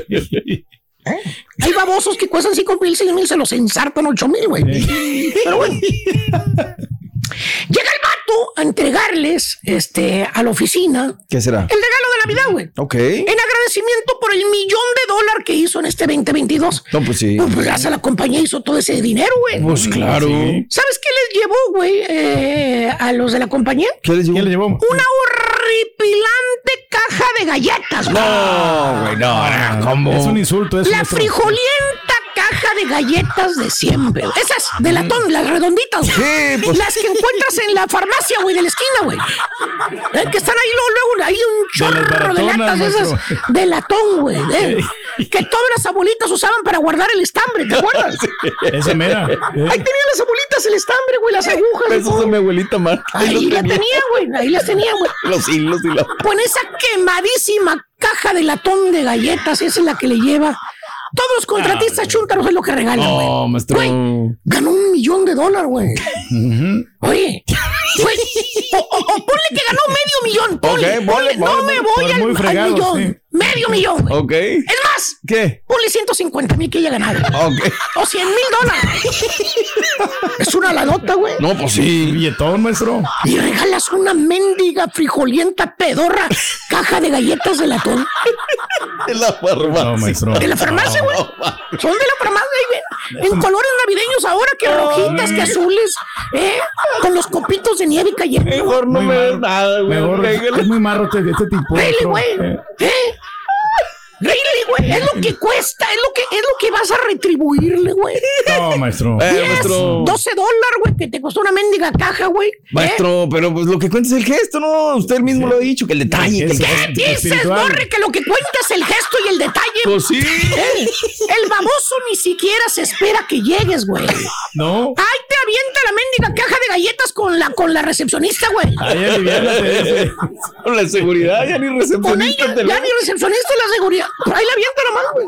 Hay babosos que cuestan 5 mil, 6 mil, se los ensartan 8 mil, güey. Pero bueno. A entregarles este, a la oficina ¿Qué será? el regalo de Navidad, güey. Ok. En agradecimiento por el millón de dólares que hizo en este 2022. No, pues sí. Pues gracias a la compañía hizo todo ese dinero, güey. Pues claro. ¿Sabes qué les llevó, güey, eh, a los de la compañía? ¿Qué les llevó? Una horripilante caja de galletas, güey. No, güey, no, no, ¿cómo? Es un insulto eso, La frijolienta caja de galletas de siempre. Esas de latón, las redonditas. güey. Sí, pues. Las que encuentras en la farmacia, güey, de la esquina, güey. Eh, que están ahí luego, luego, ahí un De chorro de, baratonas, latas esas de latón, güey. eh, que todas las abuelitas usaban para guardar el estambre, ¿te acuerdas? Esa mera. Ahí tenían las abuelitas el estambre, güey, las agujas. y Eso es mi abuelita Marta. Ahí la tenía, güey, ahí las tenía, güey. Los hilos y la... Con esa quemadísima caja de latón de galletas, esa es la que le lleva. Todos los contratistas chúntaros es lo que regalan, güey. No, maestro. Güey, ganó un millón de dólares, güey. Oye, güey, o, o- o ponle que ganó medio millón. Ponle, Ok, ponle, ponle, no me voy al, muy al fregado, millón. sí. Medio millón, güey. Ok. Es más, ¿Qué? ponle 150 mil que haya ganado. Ok. O 100 mil dólares. es una ladota, güey. No, pues sí. Billetón, maestro. Y regalas una mendiga frijolienta pedorra caja de galletas de latón. En la farmacia. No, maestro. De la farmacia, güey. Son de la farmacia, ven. En colores navideños ahora, que rojitas, que azules, ¿eh? Con los copitos de nieve cayendo. Mejor no Muy me des nada, güey. Mejor es muy marro de este tipo. Really, güey. Eh, ¿Eh? Really, güey. Es lo que cuesta, vas a retribuirle, güey. No, maestro. Eh, Yes, maestro. 12 dólares, güey, que te costó una mendiga caja, güey. ¿Eh? Maestro, pero pues lo que cuenta es el gesto, ¿no? Usted mismo lo ha dicho, que el detalle, que el. ¿Qué dices. Borre? Que lo que cuenta es el gesto y el detalle. Pues sí. ¿Eh? El baboso ni siquiera se espera que llegues, güey. No. Ay, te avienta la mendiga caja de galletas con la, con la recepcionista, güey. Aliviánate dice. Con la seguridad, ya ni Con recepcionista ella, te ya ni recepcionista la seguridad. Ahí la avienta nomás, güey.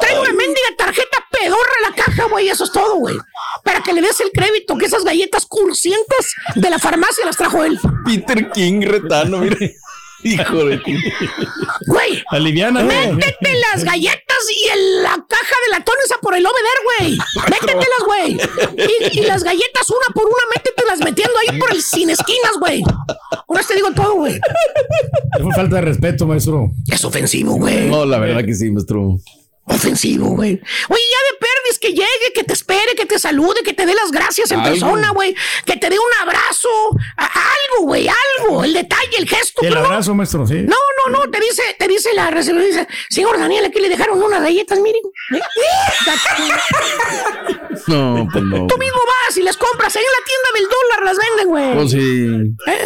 Trae una mendiga tarjeta pedorra a la caja, güey. Eso es todo, güey. Para que le des el crédito que esas galletas cursientas de la farmacia las trajo él. Peter King retano, mire. Hijo de ti. Güey. Aliviánate. Métete las galletas y el- la caja de latón esa por el there, güey. Métetelas, güey. Y, y las galletas una por una, métetelas metiendo ahí por el sin esquinas, güey. Ahora te digo todo, güey. Fue falta de respeto, maestro. Es ofensivo, güey. No, la verdad que sí, maestro. Ofensivo, güey. Oye, ya de perdis que llegue, que te espere, que te salude, que te dé las gracias en Algo. persona, güey. Que te dé un abrazo. a- algo, güey, algo. El detalle, el gesto. El no- abrazo, maestro, sí. No, no, no, te dice, te dice la recepcionista, dice, señor Daniel, aquí le dejaron unas galletas, miren. ¿eh? No, pues no. Tú mismo vas y las compras, ahí en la tienda del dólar las venden, güey. Pues sí.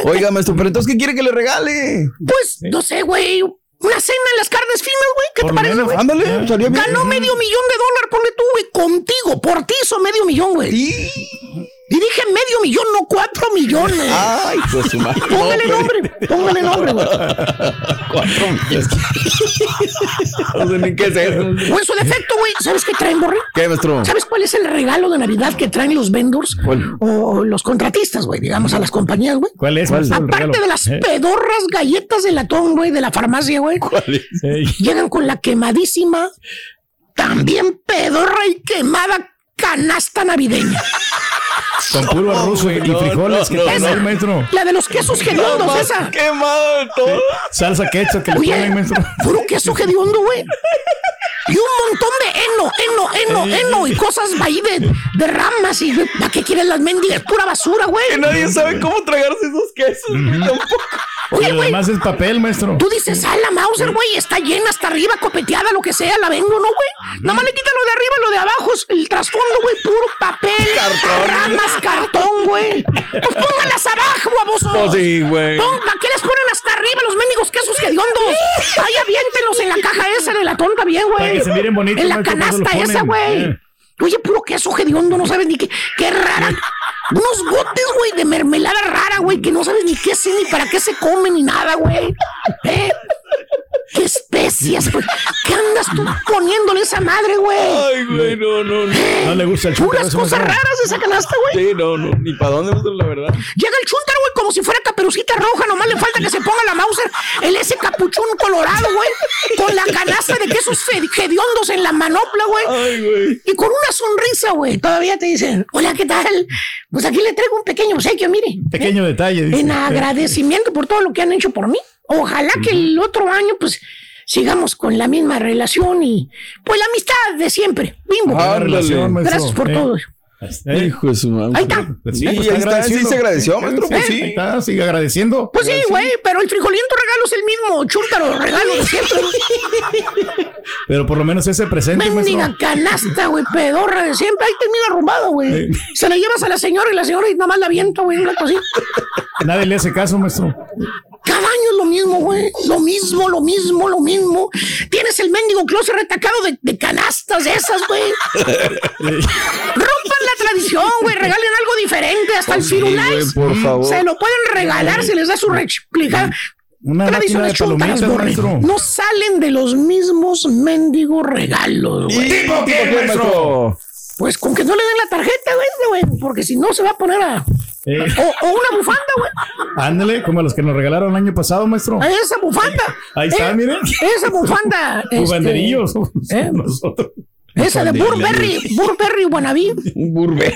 Oiga, maestro, pero entonces, ¿qué quiere que le regale? Pues, no sé, güey, una cena en las carnes finas, güey, ¿qué Por te parece, menos, güey? Ándale, estaría bien. Ganó medio millón de dólares, ponle tú, güey, contigo, por ti hizo medio millón, güey. Y... Y dije medio millón, no cuatro millones. Ay, pues su madre. Póngale nombre, póngale nombre, güey. Cuatro millones. No sé ni qué es eso. O en su defecto, güey, ¿sabes qué traen, Borre? ¿Qué, maestro? ¿Sabes cuál es el regalo de Navidad que traen los vendors? ¿Cuál? O los contratistas, güey, digamos, a las compañías, güey. ¿Cuál es, ¿Cuál? Aparte regalo? de las Eh, pedorras galletas de latón, güey, de la farmacia, güey. ey. Llegan con la quemadísima, también pedorra y quemada canasta navideña. Con puro arroz y no, frijoles no, que no, no. el maestro. La de los quesos hediondos, esa. quemado de todo. Salsa ketchup que le Oye, ponen, maestro. puro queso hediondo, güey. Y un montón de heno, heno, heno, heno y cosas ahí de, de ramas y ¿para qué quieres las mendigas? Pura basura, güey. Que nadie sabe cómo tragarse esos quesos. tampoco. Oye, Y güey. demás es papel, maestro. Tú dices, ah, la Mauser, güey, está llena hasta arriba, copeteada, lo que sea, la vendo, ¿no, güey? Nada más le quitan lo de arriba, lo de abajo, es el trasfondo, güey, puro papel, Cartón. ramas, cartón, güey. Pues pónganlas abajo, babosos. Pues sí, güey. ¿Para qué les ponen hasta arriba los mendigos quesos hediondos? Ahí aviéntenlos en la caja esa de latón también, güey. Para que se miren bonitos, En la canasta esa, güey. Eh. Oye, puro queso hediondo, no sabes ni qué. Qué rara. Unos botes, güey, de mermelada rara, güey, que no sabes ni qué es, ni para qué se come, ni nada, güey. ¿Eh? ¿Qué especias, güey? ¿Qué andas tú poniéndole esa madre, güey? Ay, güey, no, no, no. No le gusta el Puras chúntaro, cosas raras de esa canasta, güey. Sí, no, no. Ni para dónde, la verdad. Llega el chúntaro, güey, como si fuera caperucita roja. Nomás le falta que se ponga la Mauser, el ese capuchón colorado, güey. Con la canasta de quesos hediondos en la manopla, güey. Ay, güey. Y con una sonrisa, güey. Todavía te dicen, hola, ¿qué tal? Pues aquí le traigo un pequeño obsequio, mire. Pequeño detalle. dice. En agradecimiento por todo lo que han hecho por mí. Ojalá que el otro año, pues, sigamos con la misma relación y, pues, la amistad de siempre. Bimbo. Ándale. relación, maestro. Gracias por Eh. todo. Eh. Hijo de su madre. Ahí está. Sí, pues ahí está sí se agradeció, maestro, pues Sí, sí. ahí está, sigue agradeciendo. Pues sí, güey, pero el frijoliento regalo es el mismo chúntaro regalo de siempre. Pero por lo menos ese presente, Mendiga canasta, güey, pedorra de siempre. Ahí termina arrumbado, güey. Sí. Se la llevas a la señora y la señora y nada más la avienta, güey, una cosita. Nadie le hace caso, maestro. Cada año es lo mismo, güey. Lo mismo, lo mismo, lo mismo. Tienes el mendigo closet retacado de, de canastas de esas, güey. Rompan la tradición, güey. Regalen algo diferente. Hasta el Firulais. por favor. Se lo pueden regalar. Se les da su reexplicar. Una máquina de palomitas, maestro. No salen de los mismos mendigos regalos, güey. ¿Tipo qué, maestro? Pues con que no le den la tarjeta, güey, güey. Porque si no se va a poner a. Eh, O, o una bufanda, güey. ándale, como los que nos regalaron el año pasado, maestro. Esa bufanda. Ahí está, Eh, miren. Esa bufanda. este, Bufanderillos. ¿eh? Nosotros. Esa de Burberry, Burberry Wannabe. Un burber.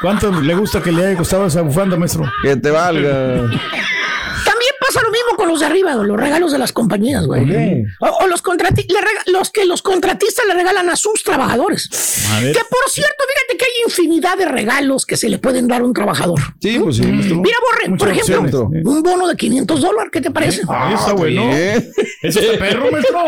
¿Cuánto le gusta que le haya costado esa bufanda, maestro? Que te valga. Con los de arriba, los regalos de las compañías, güey. O, o los, contrati- los que los contratistas le regalan a sus trabajadores. A ver. Que por cierto, fíjate que hay infinidad de regalos que se le pueden dar a un trabajador. Sí, pues sí. Mira, Borre, Muchas por ejemplo, opciones, un bono de 500 dólares, ¿qué te parece? Ah, está bueno. Eso está perro, maestro.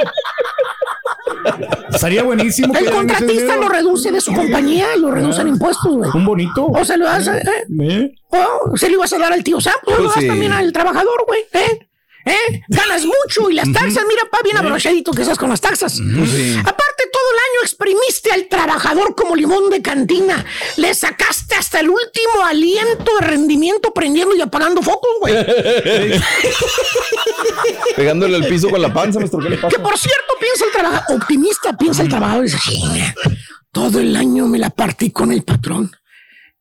Estaría buenísimo. que El contratista lo reduce de su compañía y lo reduce en impuestos, güey. Un bonito. O se lo das, eh, ¿Eh? o se lo ibas a dar al tío Sam, pues lo das sí. también al trabajador, güey, ¿eh? ¿Eh? Ganas mucho y las taxas, mira, pa, bien abrochadito que seas con las taxas. Aparte, todo el año exprimiste al trabajador como limón de cantina. Le sacaste hasta el último aliento de rendimiento prendiendo y apagando focos, güey. Pegándole al piso con la panza, maestro. ¿Qué le pasa? Que por cierto, piensa el trabajador, optimista, piensa el trabajador y dice, "Chinga, todo el año me la partí con el patrón.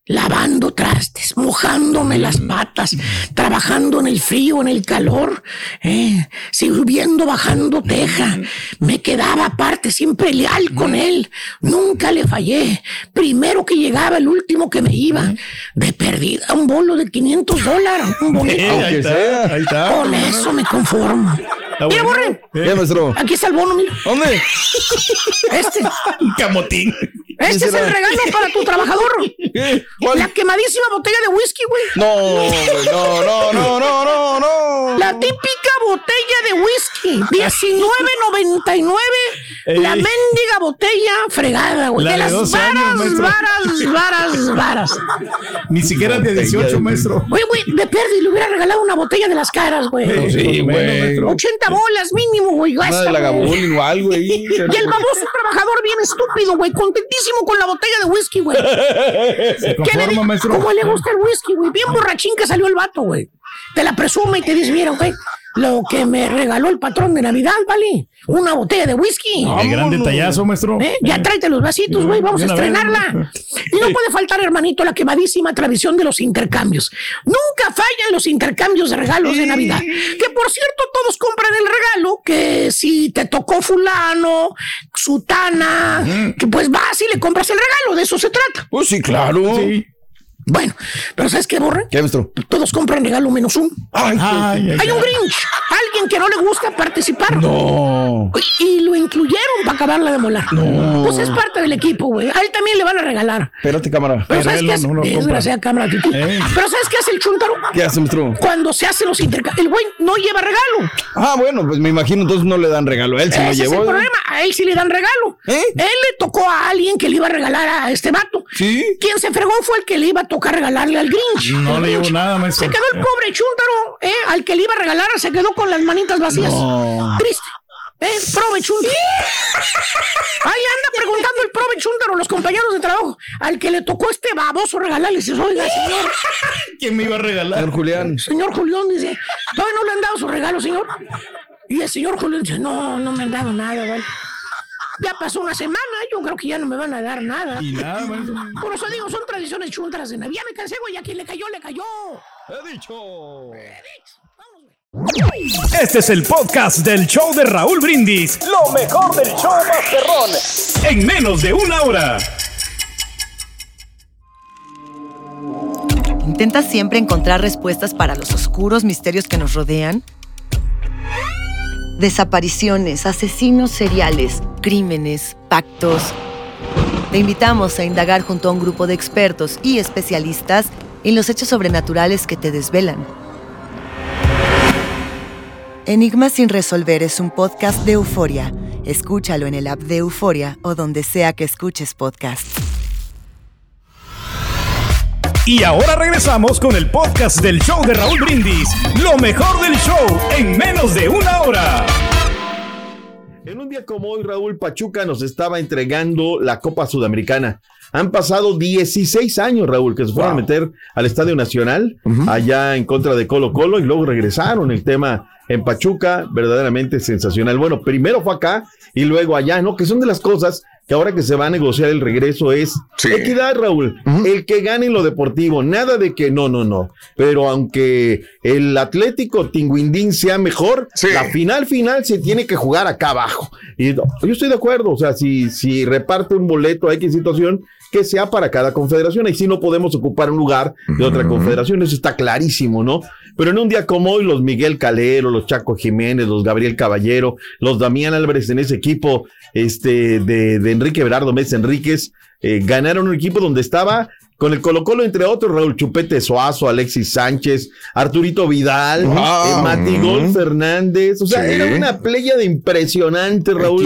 Lavando trastes, mojándome las patas, trabajando en el frío, en el calor, eh, sirviendo, bajando teja. Me quedaba aparte, siempre leal con él. Nunca le fallé. Primero que llegaba, el último que me iba. De perdida, un bolo de 500 dólares. Un bonito. Eh, ahí está, ahí está. Con eso me conformo. Mira. Borre. Aquí está el bono, mira. ¿Dónde? Este. Un camotín. Este es el regalo para tu trabajador. La quemadísima botella de whisky, güey. No, güey, no, no, no, no, no, no. La típica botella de whisky. 19.99. La mendiga botella fregada, güey. La De de las 12 años, varas, varas, varas, varas. Ni siquiera de 18, maestro. Güey, güey, de perdi le hubiera regalado una botella de las caras, güey. Sí, güey. maestro. 80 bolas mínimo, güey. Una gasta, de la güey. Gabulin o algo ahí. Y el baboso trabajador bien estúpido, güey, contentísimo con la botella de whisky, güey. ¿Qué le. ¿Cómo le gusta el whisky, güey? Bien borrachín que salió el vato, güey. Te la presume y te dice, mira, güey, lo que me regaló el patrón de Navidad, ¿vale? Una botella de whisky. El gran detallazo, maestro. ¿Eh? Ya tráete los vasitos, güey, vamos a estrenarla. Y no puede faltar, hermanito, la quemadísima tradición de los intercambios. Nunca fallan los intercambios de regalos de Navidad. Que por cierto, todos compran el regalo, que si te tocó fulano, sutana, que pues vas y le compras el regalo, de eso se trata. Pues sí, claro. Sí. Bueno, pero ¿sabes qué, Borre? ¿Qué, maestro? Todos compran regalo menos uno. Ay, Ay, ay, Hay un ay. Grinch, alguien que no le gusta participar. No. Y, y lo incluyeron para acabarla de molar. No. Pues es parte del equipo, güey. A él también le van a regalar. Espérate, cámara. Pero ¿sabes qué no- hace? no. Desgraciada cámara. Eh. Pero ¿sabes qué hace el chuntaro? ¿Qué hace, maestro? Cuando se hacen los intercambios, el güey no lleva regalo. Ah, bueno, pues me imagino entonces no le dan regalo. Él se lo Ese es llevó. el problema. A él sí le dan regalo. ¿Eh? Él le tocó a alguien que le iba a regalar a este vato. Sí. Quien se fregó fue el que le iba a tocar regalarle al Grinch. No le llevo nada, maestro. Se quedó el pobre chúntaro, ¿eh? Al que le iba a regalar, se quedó con las manitas vacías. No. Triste. ¿Eh? Prove chúntaro. Ahí anda preguntando el prove chúntaro, los compañeros de trabajo. Al que le tocó este baboso regalarle, dice, oiga, señor. ¿Quién me iba a regalar? Señor Julián. Señor Julián dice, ¿todavía no le han dado su regalo, señor? Y el señor Julián dice, no, no me han dado nada, ¿vale? Ya pasó una semana, yo creo que ya no me van a dar nada. Y nada, maestro. Por eso digo, son tradiciones chuntaras de Navidad. Me cansé, güey, a quien le cayó, le cayó. He dicho. Este es el podcast del show de Raúl Brindis. Lo mejor del show Masterrón. En menos de una hora. ¿Intentas siempre encontrar respuestas para los oscuros misterios que nos rodean? Desapariciones, asesinos seriales, crímenes, pactos. Te invitamos a indagar junto a un grupo de expertos y especialistas en los hechos sobrenaturales que te desvelan. Enigma sin resolver es un podcast de euforia. Escúchalo en el app de Euforia o donde sea que escuches podcast. Y ahora regresamos con el podcast del show de Raúl Brindis. Lo mejor del show en menos de una hora. En un día como hoy, Raúl Pachuca nos estaba entregando la Copa Sudamericana. Han pasado 16 años, Raúl, que se fueron a meter al Estadio Nacional, allá en contra de Colo Colo, y luego regresaron. El tema en Pachuca, verdaderamente sensacional. Bueno, primero fue acá y luego allá, ¿no? Que son de las cosas que ahora que se va a negociar el regreso es equidad, Raúl. El que gane en lo deportivo, nada de que no, no, no. Pero aunque el Atlético Tinguindín sea mejor, la final final se tiene que jugar acá abajo. Y yo estoy de acuerdo, o sea, si, si reparte un boleto a X situación, que sea para cada confederación. Y si no podemos ocupar un lugar de otra confederación, eso está clarísimo, ¿no? Pero en un día como hoy, los Miguel Calero, los Chaco Jiménez, los Gabriel Caballero, los Damián Álvarez en ese equipo este, de, de Enrique Berardo Méndez Enríquez, eh, ganaron un equipo donde estaba con el Colo Colo, entre otros, Raúl Chupete Soazo, Alexis Sánchez, Arturito Vidal, eh, Matigol Fernández, o sea, Sí. era una playa de impresionante, Raúl.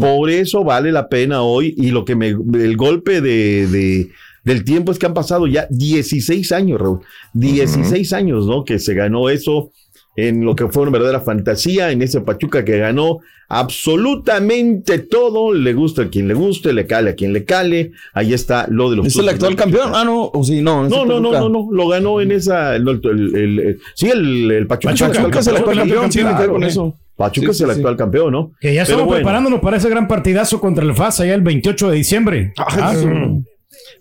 Por eso vale la pena hoy y lo que me, el golpe de, de- del tiempo es que han pasado ya 16 años, Raúl. 16 años, ¿no? Que se ganó eso en lo que fue una verdadera fantasía, en ese Pachuca que ganó absolutamente todo, le gusta a quien le guste, le cale a quien le cale, ahí está lo de los... ¿Es el actual campeón? Ah, no, o sí, no. No, no, no, no, no, lo ganó en esa, el, el- el- el- sí, el, el Pachuca, Pachuca es el actual campeón, sí, con eso. Pachuca Sí, es el sí, actual campeón, ¿no? Que ya estamos bueno. preparándonos para ese gran partidazo contra el FAS allá el 28 de diciembre.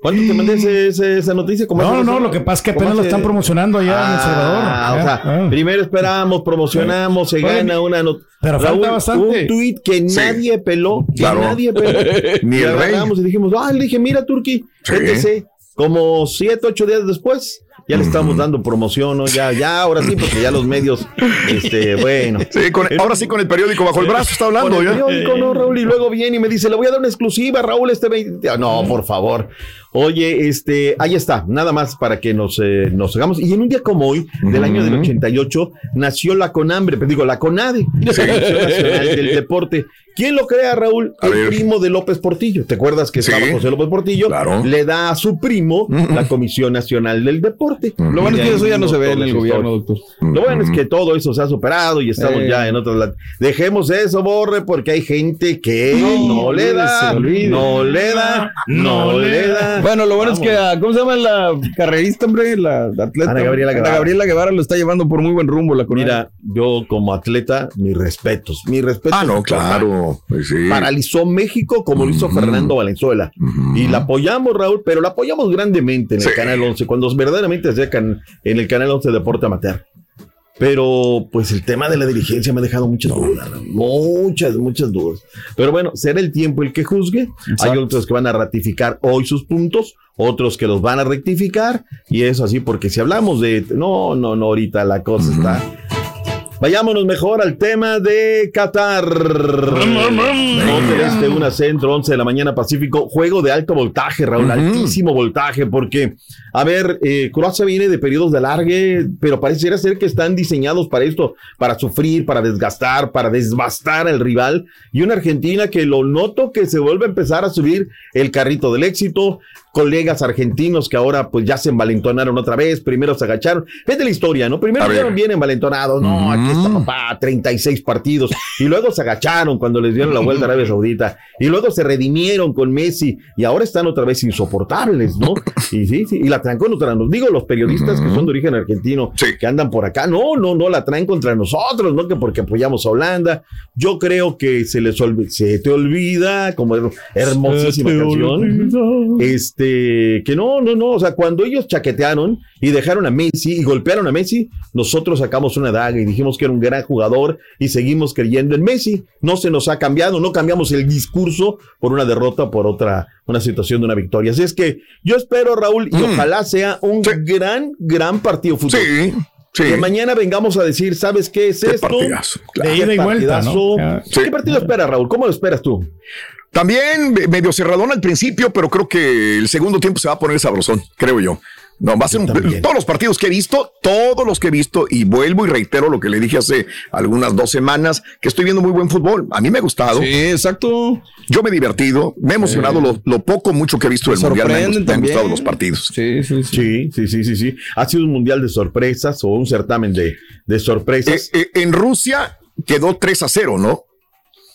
¿Cuándo te mandé ese- ese- esa noticia? ¿Cómo No, no, lo que pasa es que apenas lo están promocionando allá en El Salvador. Ah, o Ya, sea, ah. primero esperamos, promocionamos, se Oye, gana una noticia. pero falta bastante. Un tweet que Sí. nadie peló, que Claro. nadie peló. Ni Y el rey. y dijimos, ah, le dije, mira, Turki, Sí. Como siete, ocho días después, ya le estamos dando promoción, ¿no? Ya, ya, ahora sí, porque ya los medios, este, bueno. Sí, con- ahora sí con el periódico bajo el brazo está hablando Con el ya. periódico, no, Raúl, y luego viene y me dice, le voy a dar una exclusiva, Raúl, este 20. Ah, No, por favor. Oye, este, ahí está, nada más para que nos, eh, nos hagamos. Y en un día como hoy, del año del 88, nació la CONAMBRE, pues digo, la CONADE, Comisión Nacional del Deporte. ¿Quién lo crea, Raúl? A el ver. primo de López Portillo. ¿Te acuerdas que Sí. estaba José López Portillo? Claro. Le da a su primo la Comisión Nacional del Deporte. Lo bueno es que eso ya no se ve en el gobierno, doctor. Lo bueno es que todo eso se ha superado y estamos Eh. ya en otras. la- Dejemos eso, borre, porque hay gente que no, No, le da, no le da, no le da. Bueno, lo bueno es que, a- ¿cómo se llama la carrerista, hombre? La, la atleta. Ana Gabriela Ana Guevara. Gabriela Guevara lo está llevando por muy buen rumbo la corona. Mira, yo como atleta, mis respetos, mis respetos. Ah, no, claro. Pues sí. Paralizó México como lo hizo Fernando Valenzuela. Y la apoyamos, Raúl, pero la apoyamos grandemente en el Sí. Canal 11, cuando verdaderamente can- en el Canal 11 Deporte Amateur. Pero pues el tema de la dirigencia me ha dejado muchas dudas, muchas, muchas dudas. Pero bueno, será el tiempo el que juzgue. Hay otros que van a ratificar hoy sus puntos, otros que los van a rectificar. Y es así, porque si hablamos de... No, no, no, ahorita la cosa está... Vayámonos mejor al tema de Qatar. 11 del este, una centro, 11 de la mañana Pacífico. Juego de alto voltaje, Raúl, altísimo voltaje, porque, a ver, eh, Croacia viene de periodos de alargue, pero pareciera ser que están diseñados para esto, para sufrir, para desgastar, para desbastar al rival. Y una Argentina que lo noto que se vuelve a empezar a subir el carrito del éxito colegas argentinos que ahora pues ya se envalentonaron otra vez, primero se agacharon. Es de la historia, ¿no? Primero llegaron bien envalentonados, no, aquí está papá, 36 partidos, y luego se agacharon cuando les dieron la vuelta a Arabia Saudita, y luego se redimieron con Messi, y ahora están otra vez insoportables, ¿no? Y sí, sí, y la traen contra nos digo los periodistas que son de origen argentino, que andan por acá, no, no, no, la traen contra nosotros, ¿no? Que porque apoyamos a Holanda. Yo creo que se les olvida, se te olvida, como hermosísima canción, este, que no, no, no, o sea, cuando ellos chaquetearon y dejaron a Messi y golpearon a Messi, nosotros sacamos una daga y dijimos que era un gran jugador y seguimos creyendo en Messi. No se nos ha cambiado, no cambiamos el discurso por una derrota, por otra, una situación de una victoria. Así es que yo espero, Raúl, y ojalá sea un gran, gran partido fútbol. Sí. Sí. Que mañana vengamos a decir, ¿sabes qué es Qué esto? partidazo, claro. ¿Qué De ida y vuelta, partidazo? ¿no? ¿Qué partido esperas, Raúl? ¿Cómo lo esperas tú? También me- medio cerradón al principio, pero creo que el segundo tiempo se va a poner sabrosón, creo yo. No, va a ser un- todos los partidos que he visto, todos los que he visto, y vuelvo y reitero lo que le dije hace algunas dos semanas, que estoy viendo muy buen fútbol. A mí me ha gustado. Sí, exacto. Yo me he divertido, me he emocionado lo, lo poco, mucho que he visto del mundial. Me han, me han gustado los partidos. Sí, sí, sí. Sí, sí, sí, sí. Ha sido un mundial de sorpresas o un certamen de, de sorpresas. Eh, eh, en Rusia quedó 3 a 0, ¿no?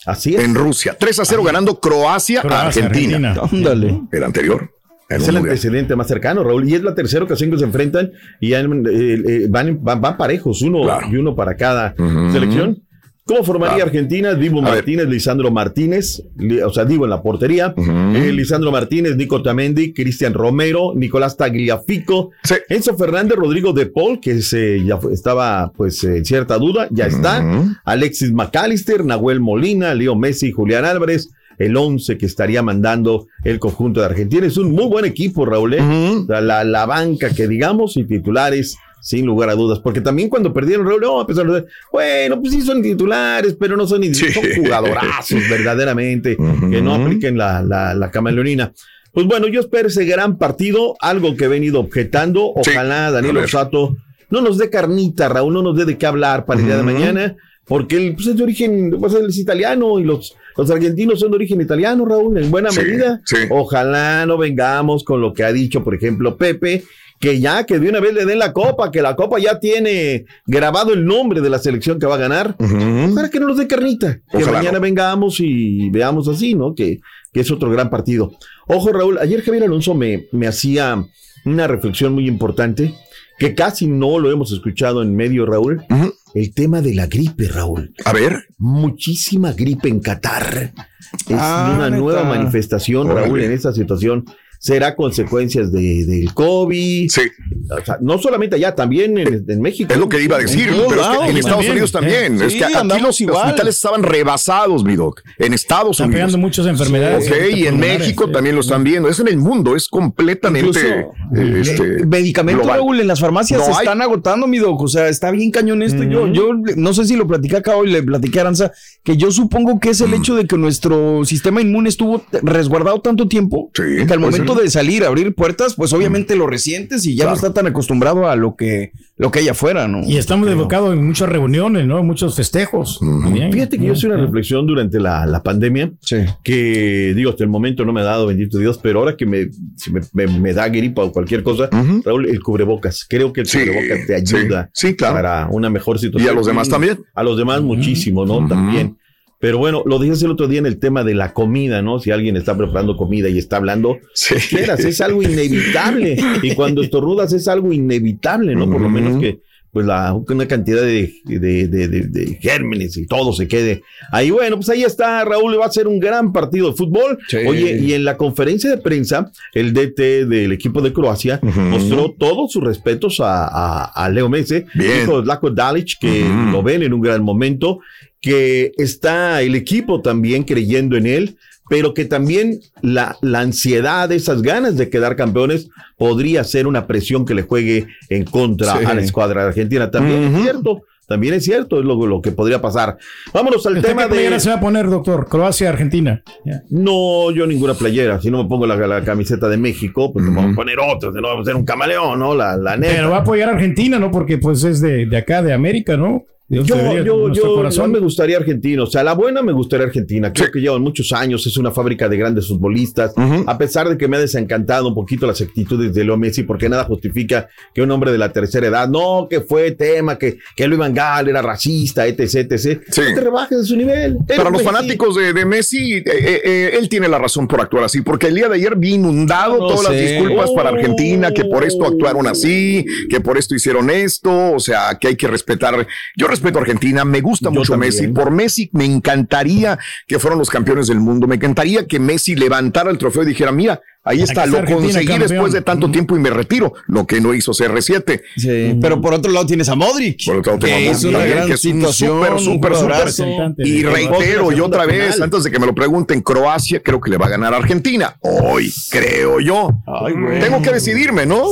Así es. En Rusia. 3 a 0 ganando Croacia, a Croacia, Argentina. Argentina. Ándale. El anterior. Es el antecedente más cercano, Raúl. Y es la tercera ocasión que se enfrentan y han, eh, eh, van, van, van parejos, uno y uno para cada selección. ¿Cómo formaría Claro. Argentina? Divo Martínez, Lisandro Martínez, li- o sea, Divo en la portería, eh, Lisandro Martínez, Nico Tamendi, Cristian Romero, Nicolás Tagliafico, Enzo Fernández, Rodrigo de Paul, que se, ya fue- estaba pues en cierta duda, ya está, Alexis McAllister, Nahuel Molina, Leo Messi, Julián Álvarez, el 11 que estaría mandando el conjunto de Argentina. Es un muy buen equipo, Raúl. ¿eh? La, la banca que digamos y titulares, sin lugar a dudas. Porque también cuando perdieron, Raúl, no, empezaron a decir, bueno, pues sí son titulares, pero no son, ni- son jugadorazos verdaderamente, que no apliquen la, la, la camaleonina. Pues bueno, yo espero ese gran partido, algo que he venido objetando. Ojalá Daniel. Osato no nos dé carnita, Raúl, no nos dé de qué hablar para el día de mañana, porque él pues, es de origen, pues, él es italiano y los, los argentinos son de origen italiano, Raúl, en buena Sí, medida. sí. Ojalá no vengamos con lo que ha dicho, por ejemplo, Pepe, que ya que de una vez le den la copa, que la copa ya tiene grabado el nombre de la selección que va a ganar. Ojalá que no nos dé carnita. Que mañana vengamos y veamos así, ¿no? Que, que es otro gran partido. Ojo, Raúl, ayer Javier Alonso me, me hacía una reflexión muy importante que casi no lo hemos escuchado en medio, Raúl. El tema de la gripe, Raúl. A ver. Muchísima gripe en Qatar. Es Ah, una neta. nueva manifestación, Órale. Raúl, en esta situación. Será consecuencias de, del COVID. Sí. O sea, no solamente allá, también en, en México. Es lo que iba a decir, En pero es que en Estados Unidos también. Eh, es sí, que aquí los igual. hospitales estaban rebasados, mi doc. En Estados Están Unidos. pegando muchas enfermedades Ok, ahorita y en México sí. también lo están viendo. Es en el mundo, es completamente. eh, este, Medicamentos, global. Raúl, en las farmacias No se hay. están agotando, mi doc. O sea, está bien cañón esto. Yo, yo no sé si lo platicé acá hoy, le platiqué a Aranza, que yo supongo que es el hecho de que nuestro sistema inmune estuvo resguardado tanto tiempo que al pues momento de salir, abrir puertas, pues obviamente lo resientes y ya no está tan acostumbrado a lo que, lo que hay afuera, ¿no? Y estamos enfocados en muchas reuniones, ¿no? En muchos festejos. Fíjate que yo hice una reflexión durante la, la pandemia, que digo, hasta el momento no me ha dado, bendito Dios, pero ahora que me, si me, me- me da gripa o cualquier cosa, Raúl, el cubrebocas, creo que el cubrebocas te ayuda sí, claro. para una mejor situación. ¿Y a los demás también? A los demás muchísimo, ¿no? También. Pero bueno, lo dije el otro día en el tema de la comida, ¿no? Si alguien está preparando comida y está hablando, esperas, es algo inevitable. Y cuando estornudas es algo inevitable, ¿no? Por lo menos que pues la, una cantidad de, de, de, de- de gérmenes y todo se quede ahí. Bueno, pues ahí está, Raúl, va a ser un gran partido de fútbol. Oye, y en la conferencia de prensa, el DT del equipo de Croacia mostró todos sus respetos a, a- a Leo Messi. Dijo Zlatko Dalic que lo ven en un gran momento, que está el equipo también creyendo en él, pero que también la, la ansiedad, esas ganas de quedar campeones, podría ser una presión que le juegue en contra Sí. a la escuadra de Argentina. También es cierto, también es cierto, es lo, lo que podría pasar. Vámonos al ¿Usted tema qué playera de... se va a poner, doctor? Croacia, Argentina. Ya. No, yo ninguna playera. Si no me pongo la, la camiseta de México, pues voy a poner otra. No, vamos a ser un camaleón, ¿no? La, la neta. Pero va a apoyar a Argentina, ¿no? Porque pues es de, de acá, de América, ¿no? Dios Yo, debería- yo, yo, corazón. yo me gustaría Argentina. O sea, la buena me gustaría Argentina. Creo que llevan muchos años. Es una fábrica de grandes futbolistas. A pesar de que me ha desencantado un poquito las actitudes de Leo Messi, porque nada justifica que un hombre de la tercera edad, no, que fue tema, que, que Luis Van Gaal era racista, etc, etc. No te rebajes de su nivel. Para los Messi. fanáticos de, de Messi, eh, eh, eh, él tiene la razón por actuar así, porque el día de ayer vi inundado No todas las disculpas para Oh. Argentina, que por esto actuaron así, que por esto hicieron esto, o sea, que hay que respetar. Yo respeto a Argentina, me gusta mucho también. Messi. Por Messi me encantaría que fueran los campeones del mundo, me encantaría que Messi levantara el trofeo y dijera, mira, ahí está, lo Argentina, conseguí campeón. después de tanto tiempo y me retiro, lo que no hizo CR7. Sí, pero por otro lado tienes a Modric. Por otro lado, que tenemos es una también, gran que es un situación, súper, un súper, súper. Y reitero, y otra vez, antes de que me lo pregunten, Croacia creo que le va a ganar a Argentina. Hoy, creo yo. Tengo que decidirme, ¿no?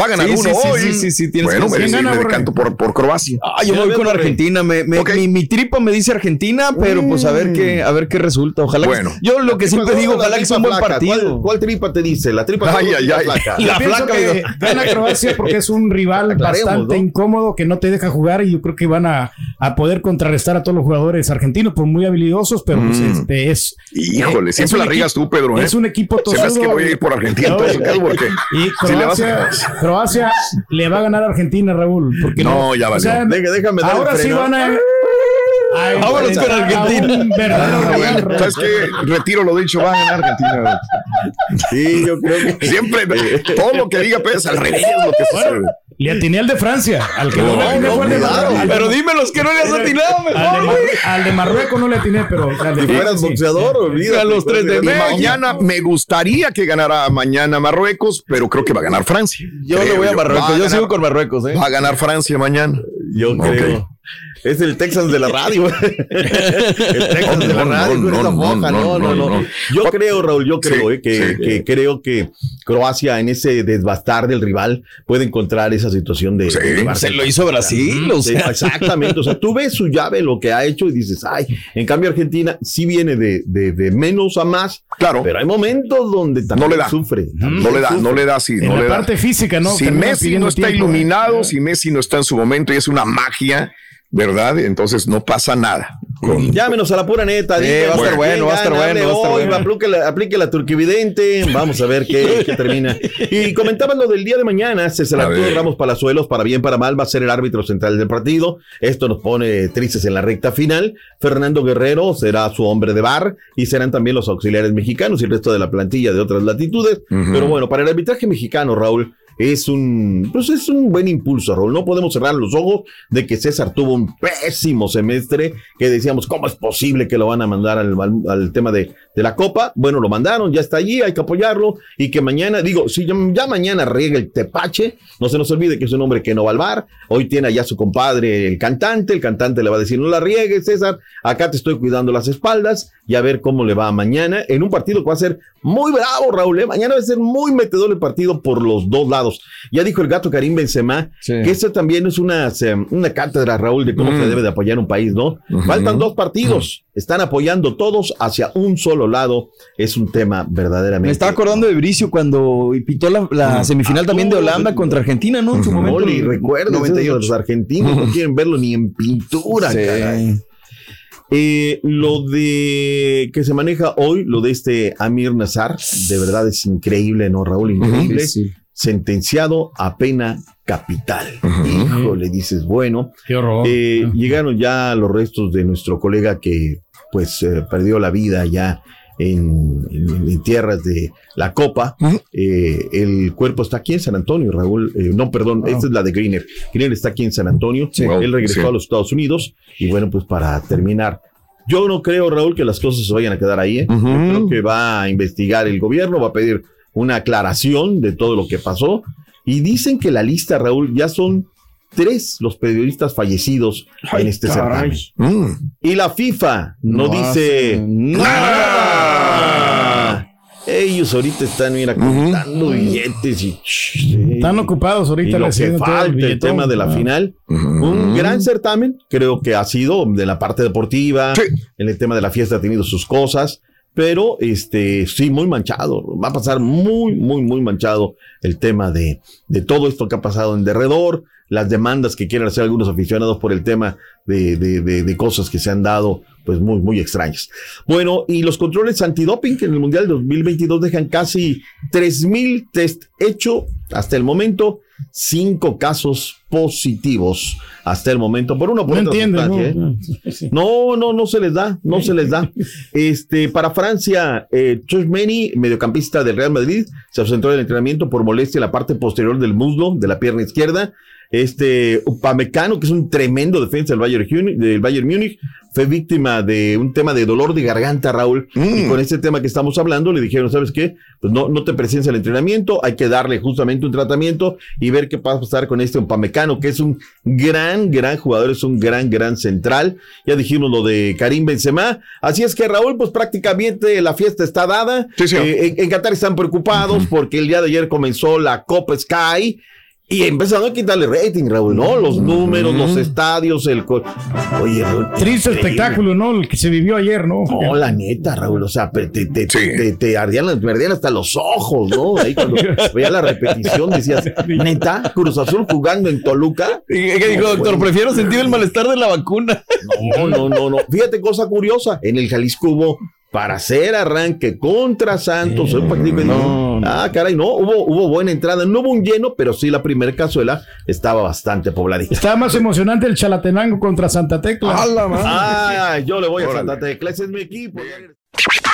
Va a ganar Sí, uno sí, hoy. sí, sí, sí, tienes bueno, que- me, ¿Quién me gana, decanto por, por Croacia. Ah, yo voy con Argentina. Me, me- mi, mi tripa me dice Argentina, pero pues a ver qué, a ver qué resulta. Ojalá. que- Bueno. yo lo que siempre digo, ojalá que sea un buen partido. ¿Cuál, cuál tripa te dice? La tripa Ay, o la ay, ay. flaca? Yo pienso que gana Croacia porque es un rival bastante ¿no? incómodo que no te deja jugar y yo creo que van a, a poder contrarrestar a todos los jugadores argentinos por muy habilidosos, pero pues Mm. este es Híjole, es siempre la riegas tú, Pedro. ¿eh? Es un equipo Se me que voy a ir por Argentina todo porque Y si le vas a- Croacia, Croacia le va a ganar a Argentina, Raúl. Porque No, ya valió. Deja- déjame dar el ahora sí van a. a Vámonos con enfrentar a Argentina. Ah, bueno. ¿Sabes qué? Retiro lo dicho, va a ganar Argentina. Sí, yo creo que siempre todo lo que diga Pérez al revés es lo que sucede. Le atiné al de Francia. Al que no, No, le atiné no, fue al de. Marruecos. Pero dime los que no le has atinado, Al de, mejor, Mar- güey. al de Marruecos no le atiné, pero. al de Si fueras sí. boxeador, olvídate. A los tres de Y México. mañana me gustaría que ganara mañana Marruecos, pero creo que va a ganar Francia. Yo le voy a Marruecos. Yo sigo con Marruecos, ¿eh? Va a ganar Francia mañana. Yo creo. Es el Texans de la radio. el Texans de la No, radio no, con esa no, no, No, no, no, no. no. Yo creo, Raúl, yo creo Sí, eh, que, sí. que creo que Croacia en ese desbastar del rival puede encontrar esa situación de. Sí, de se lo hizo. Brasil, o Sí, sea. exactamente. O sea, tú ves su llave, lo que ha hecho y dices, ay, en cambio Argentina sí viene de, de, de menos a más. Claro. Pero hay momentos donde también No le da. sufre. No le da, no le da así. En no la le da. parte física, ¿no? Si Termina Messi no está tiempo, ¿eh? iluminado, si Messi no está en su momento y es una magia, ¿verdad? Entonces no pasa nada. Con- Llámenos a la pura neta. Sí, díganos va a estar bueno, va a estar bueno, hable va a estar hoy, bueno. Aplique la, aplique la turquividente. Vamos a ver qué, qué termina. Y comentaban lo del día de mañana. César Arturo. Ramos Palazuelos, para bien, para mal, va a ser el árbitro central del partido. Esto nos pone tristes en la recta final. Fernando Guerrero será su hombre de bar y serán también los auxiliares mexicanos y el resto de la plantilla de otras latitudes. Pero bueno, para el arbitraje mexicano, Raúl, es un, pues es un buen impulso, Raúl. No podemos cerrar los ojos de que César tuvo un pésimo semestre, que decíamos, ¿cómo es posible que lo van a mandar al, tema de, de la Copa? Bueno, lo mandaron, ya está allí, hay que apoyarlo, y que mañana, digo, si ya, ya mañana riega el tepache, no se nos olvide que es un hombre que no va al bar, hoy tiene allá su compadre, el cantante, el cantante le va a decir, no la riegues, César, acá te estoy cuidando las espaldas, y a ver cómo le va mañana, en un partido que va a ser muy bravo, Raúl, ¿eh? mañana va a ser muy metedor el partido por los dos lados. Ya dijo el gato Karim Benzema Sí. que esa también es una, una cátedra, Raúl, de cómo Mm. se debe de apoyar un país, ¿no? Faltan dos partidos, están apoyando todos hacia un solo lado. Es un tema verdaderamente. Me estaba acordando de Bricio cuando pitó la, la Mm. semifinal también de Holanda contra Argentina, ¿no? En su momento. Oli, recuerden, 98. los argentinos no quieren verlo ni en pintura, Sí. caray. Eh, lo de que se maneja hoy, lo de este Amir Nazar, de verdad es increíble, ¿no, Raúl? Increíble. Sí. Sentenciado a pena capital. Ujú. Híjole, dices, bueno. Qué horror. Eh, llegaron ya los restos de nuestro colega que pues eh, perdió la vida ya en, en- en tierras de la Copa. Eh, el cuerpo está aquí en San Antonio, Raúl. Eh, no, perdón, esta es la de Greener. Greener está aquí en San Antonio. Wow, Él regresó sí. a los Estados Unidos. Y bueno, pues para terminar, yo no creo, Raúl, que las cosas se vayan a quedar ahí. ¿eh? Yo creo que va a investigar el gobierno, va a pedir una aclaración de todo lo que pasó. Y dicen que la lista, Raúl, ya son tres los periodistas fallecidos en este caray. certamen. Y la FIFA no, No dice nada. Ellos ahorita están, mira, contando billetes y... Están ocupados ahorita Y lo que falta, el tema de la Ah. final. Un gran certamen, creo que ha sido de la parte deportiva, en el tema de la fiesta ha tenido sus cosas, pero este sí, muy manchado. Va a pasar muy, muy, muy manchado el tema de, de todo esto que ha pasado en derredor, las demandas que quieren hacer algunos aficionados por el tema de, de- de- de cosas que se han dado, pues muy, muy extrañas. Bueno, y los controles antidoping que en el Mundial 2022 dejan casi 3.000 test hecho hasta el momento, cinco casos positivos hasta el momento, por una por No sustancia, ¿no? ¿eh? No, no, no se les da, no se les da. Este, para Francia, eh, mediocampista del Real Madrid, se ausentó del entrenamiento por molestia en la parte posterior del muslo de la pierna izquierda. Este, Upamecano, que es un tremendo defensa del Bayern, del Bayern Múnich, fue víctima de un tema de dolor de garganta, Raúl. Y con este tema que estamos hablando, le dijeron, ¿sabes qué? Pues no, no te presencia el entrenamiento, hay que darle justamente un tratamiento y ver qué va a pasar con este Upamecano, que es un gran, gran jugador, es un gran, gran central. Ya dijimos lo de Karim Benzema. Así es que, Raúl, pues prácticamente la fiesta está dada. Eh, en, en Qatar están preocupados porque el día de ayer comenzó la Copa Sky. Y empezaron a quitarle rating, Raúl, ¿no? Los números, los estadios, el... Oye, Raúl, Triste increíble. espectáculo, ¿no? El que se vivió ayer, ¿no? No, la neta, Raúl, o sea, te, te, te, te ardían, las- me ardían hasta los ojos, ¿no? Ahí cuando veía la repetición decías, neta, Cruz Azul jugando en Toluca. ¿Y qué dijo, doctor? Prefiero sentir el malestar de la vacuna. No, no, no, no. Fíjate, cosa curiosa, en el Jalisco hubo para hacer arranque contra Santos. hoy prácticamente- Ah, caray, no, hubo, hubo buena entrada. No hubo un lleno, pero sí la primera cazuela estaba bastante pobladita. Estaba más emocionante el Chalatenango contra Santa Tecla. Ah, yo le voy a Santa Tecla, ese es mi equipo.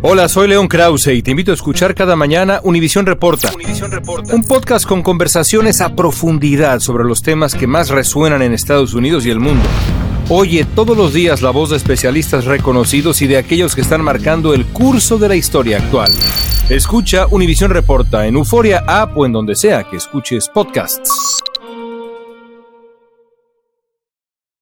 Hola, soy León Krause y te invito a escuchar cada mañana Univisión Reporta. Un podcast con conversaciones a profundidad sobre los temas que más resuenan en Estados Unidos y el mundo. Oye todos los días la voz de especialistas reconocidos y de aquellos que están marcando el curso de la historia actual. Escucha Univisión Reporta en Euforia App o en donde sea que escuches podcasts.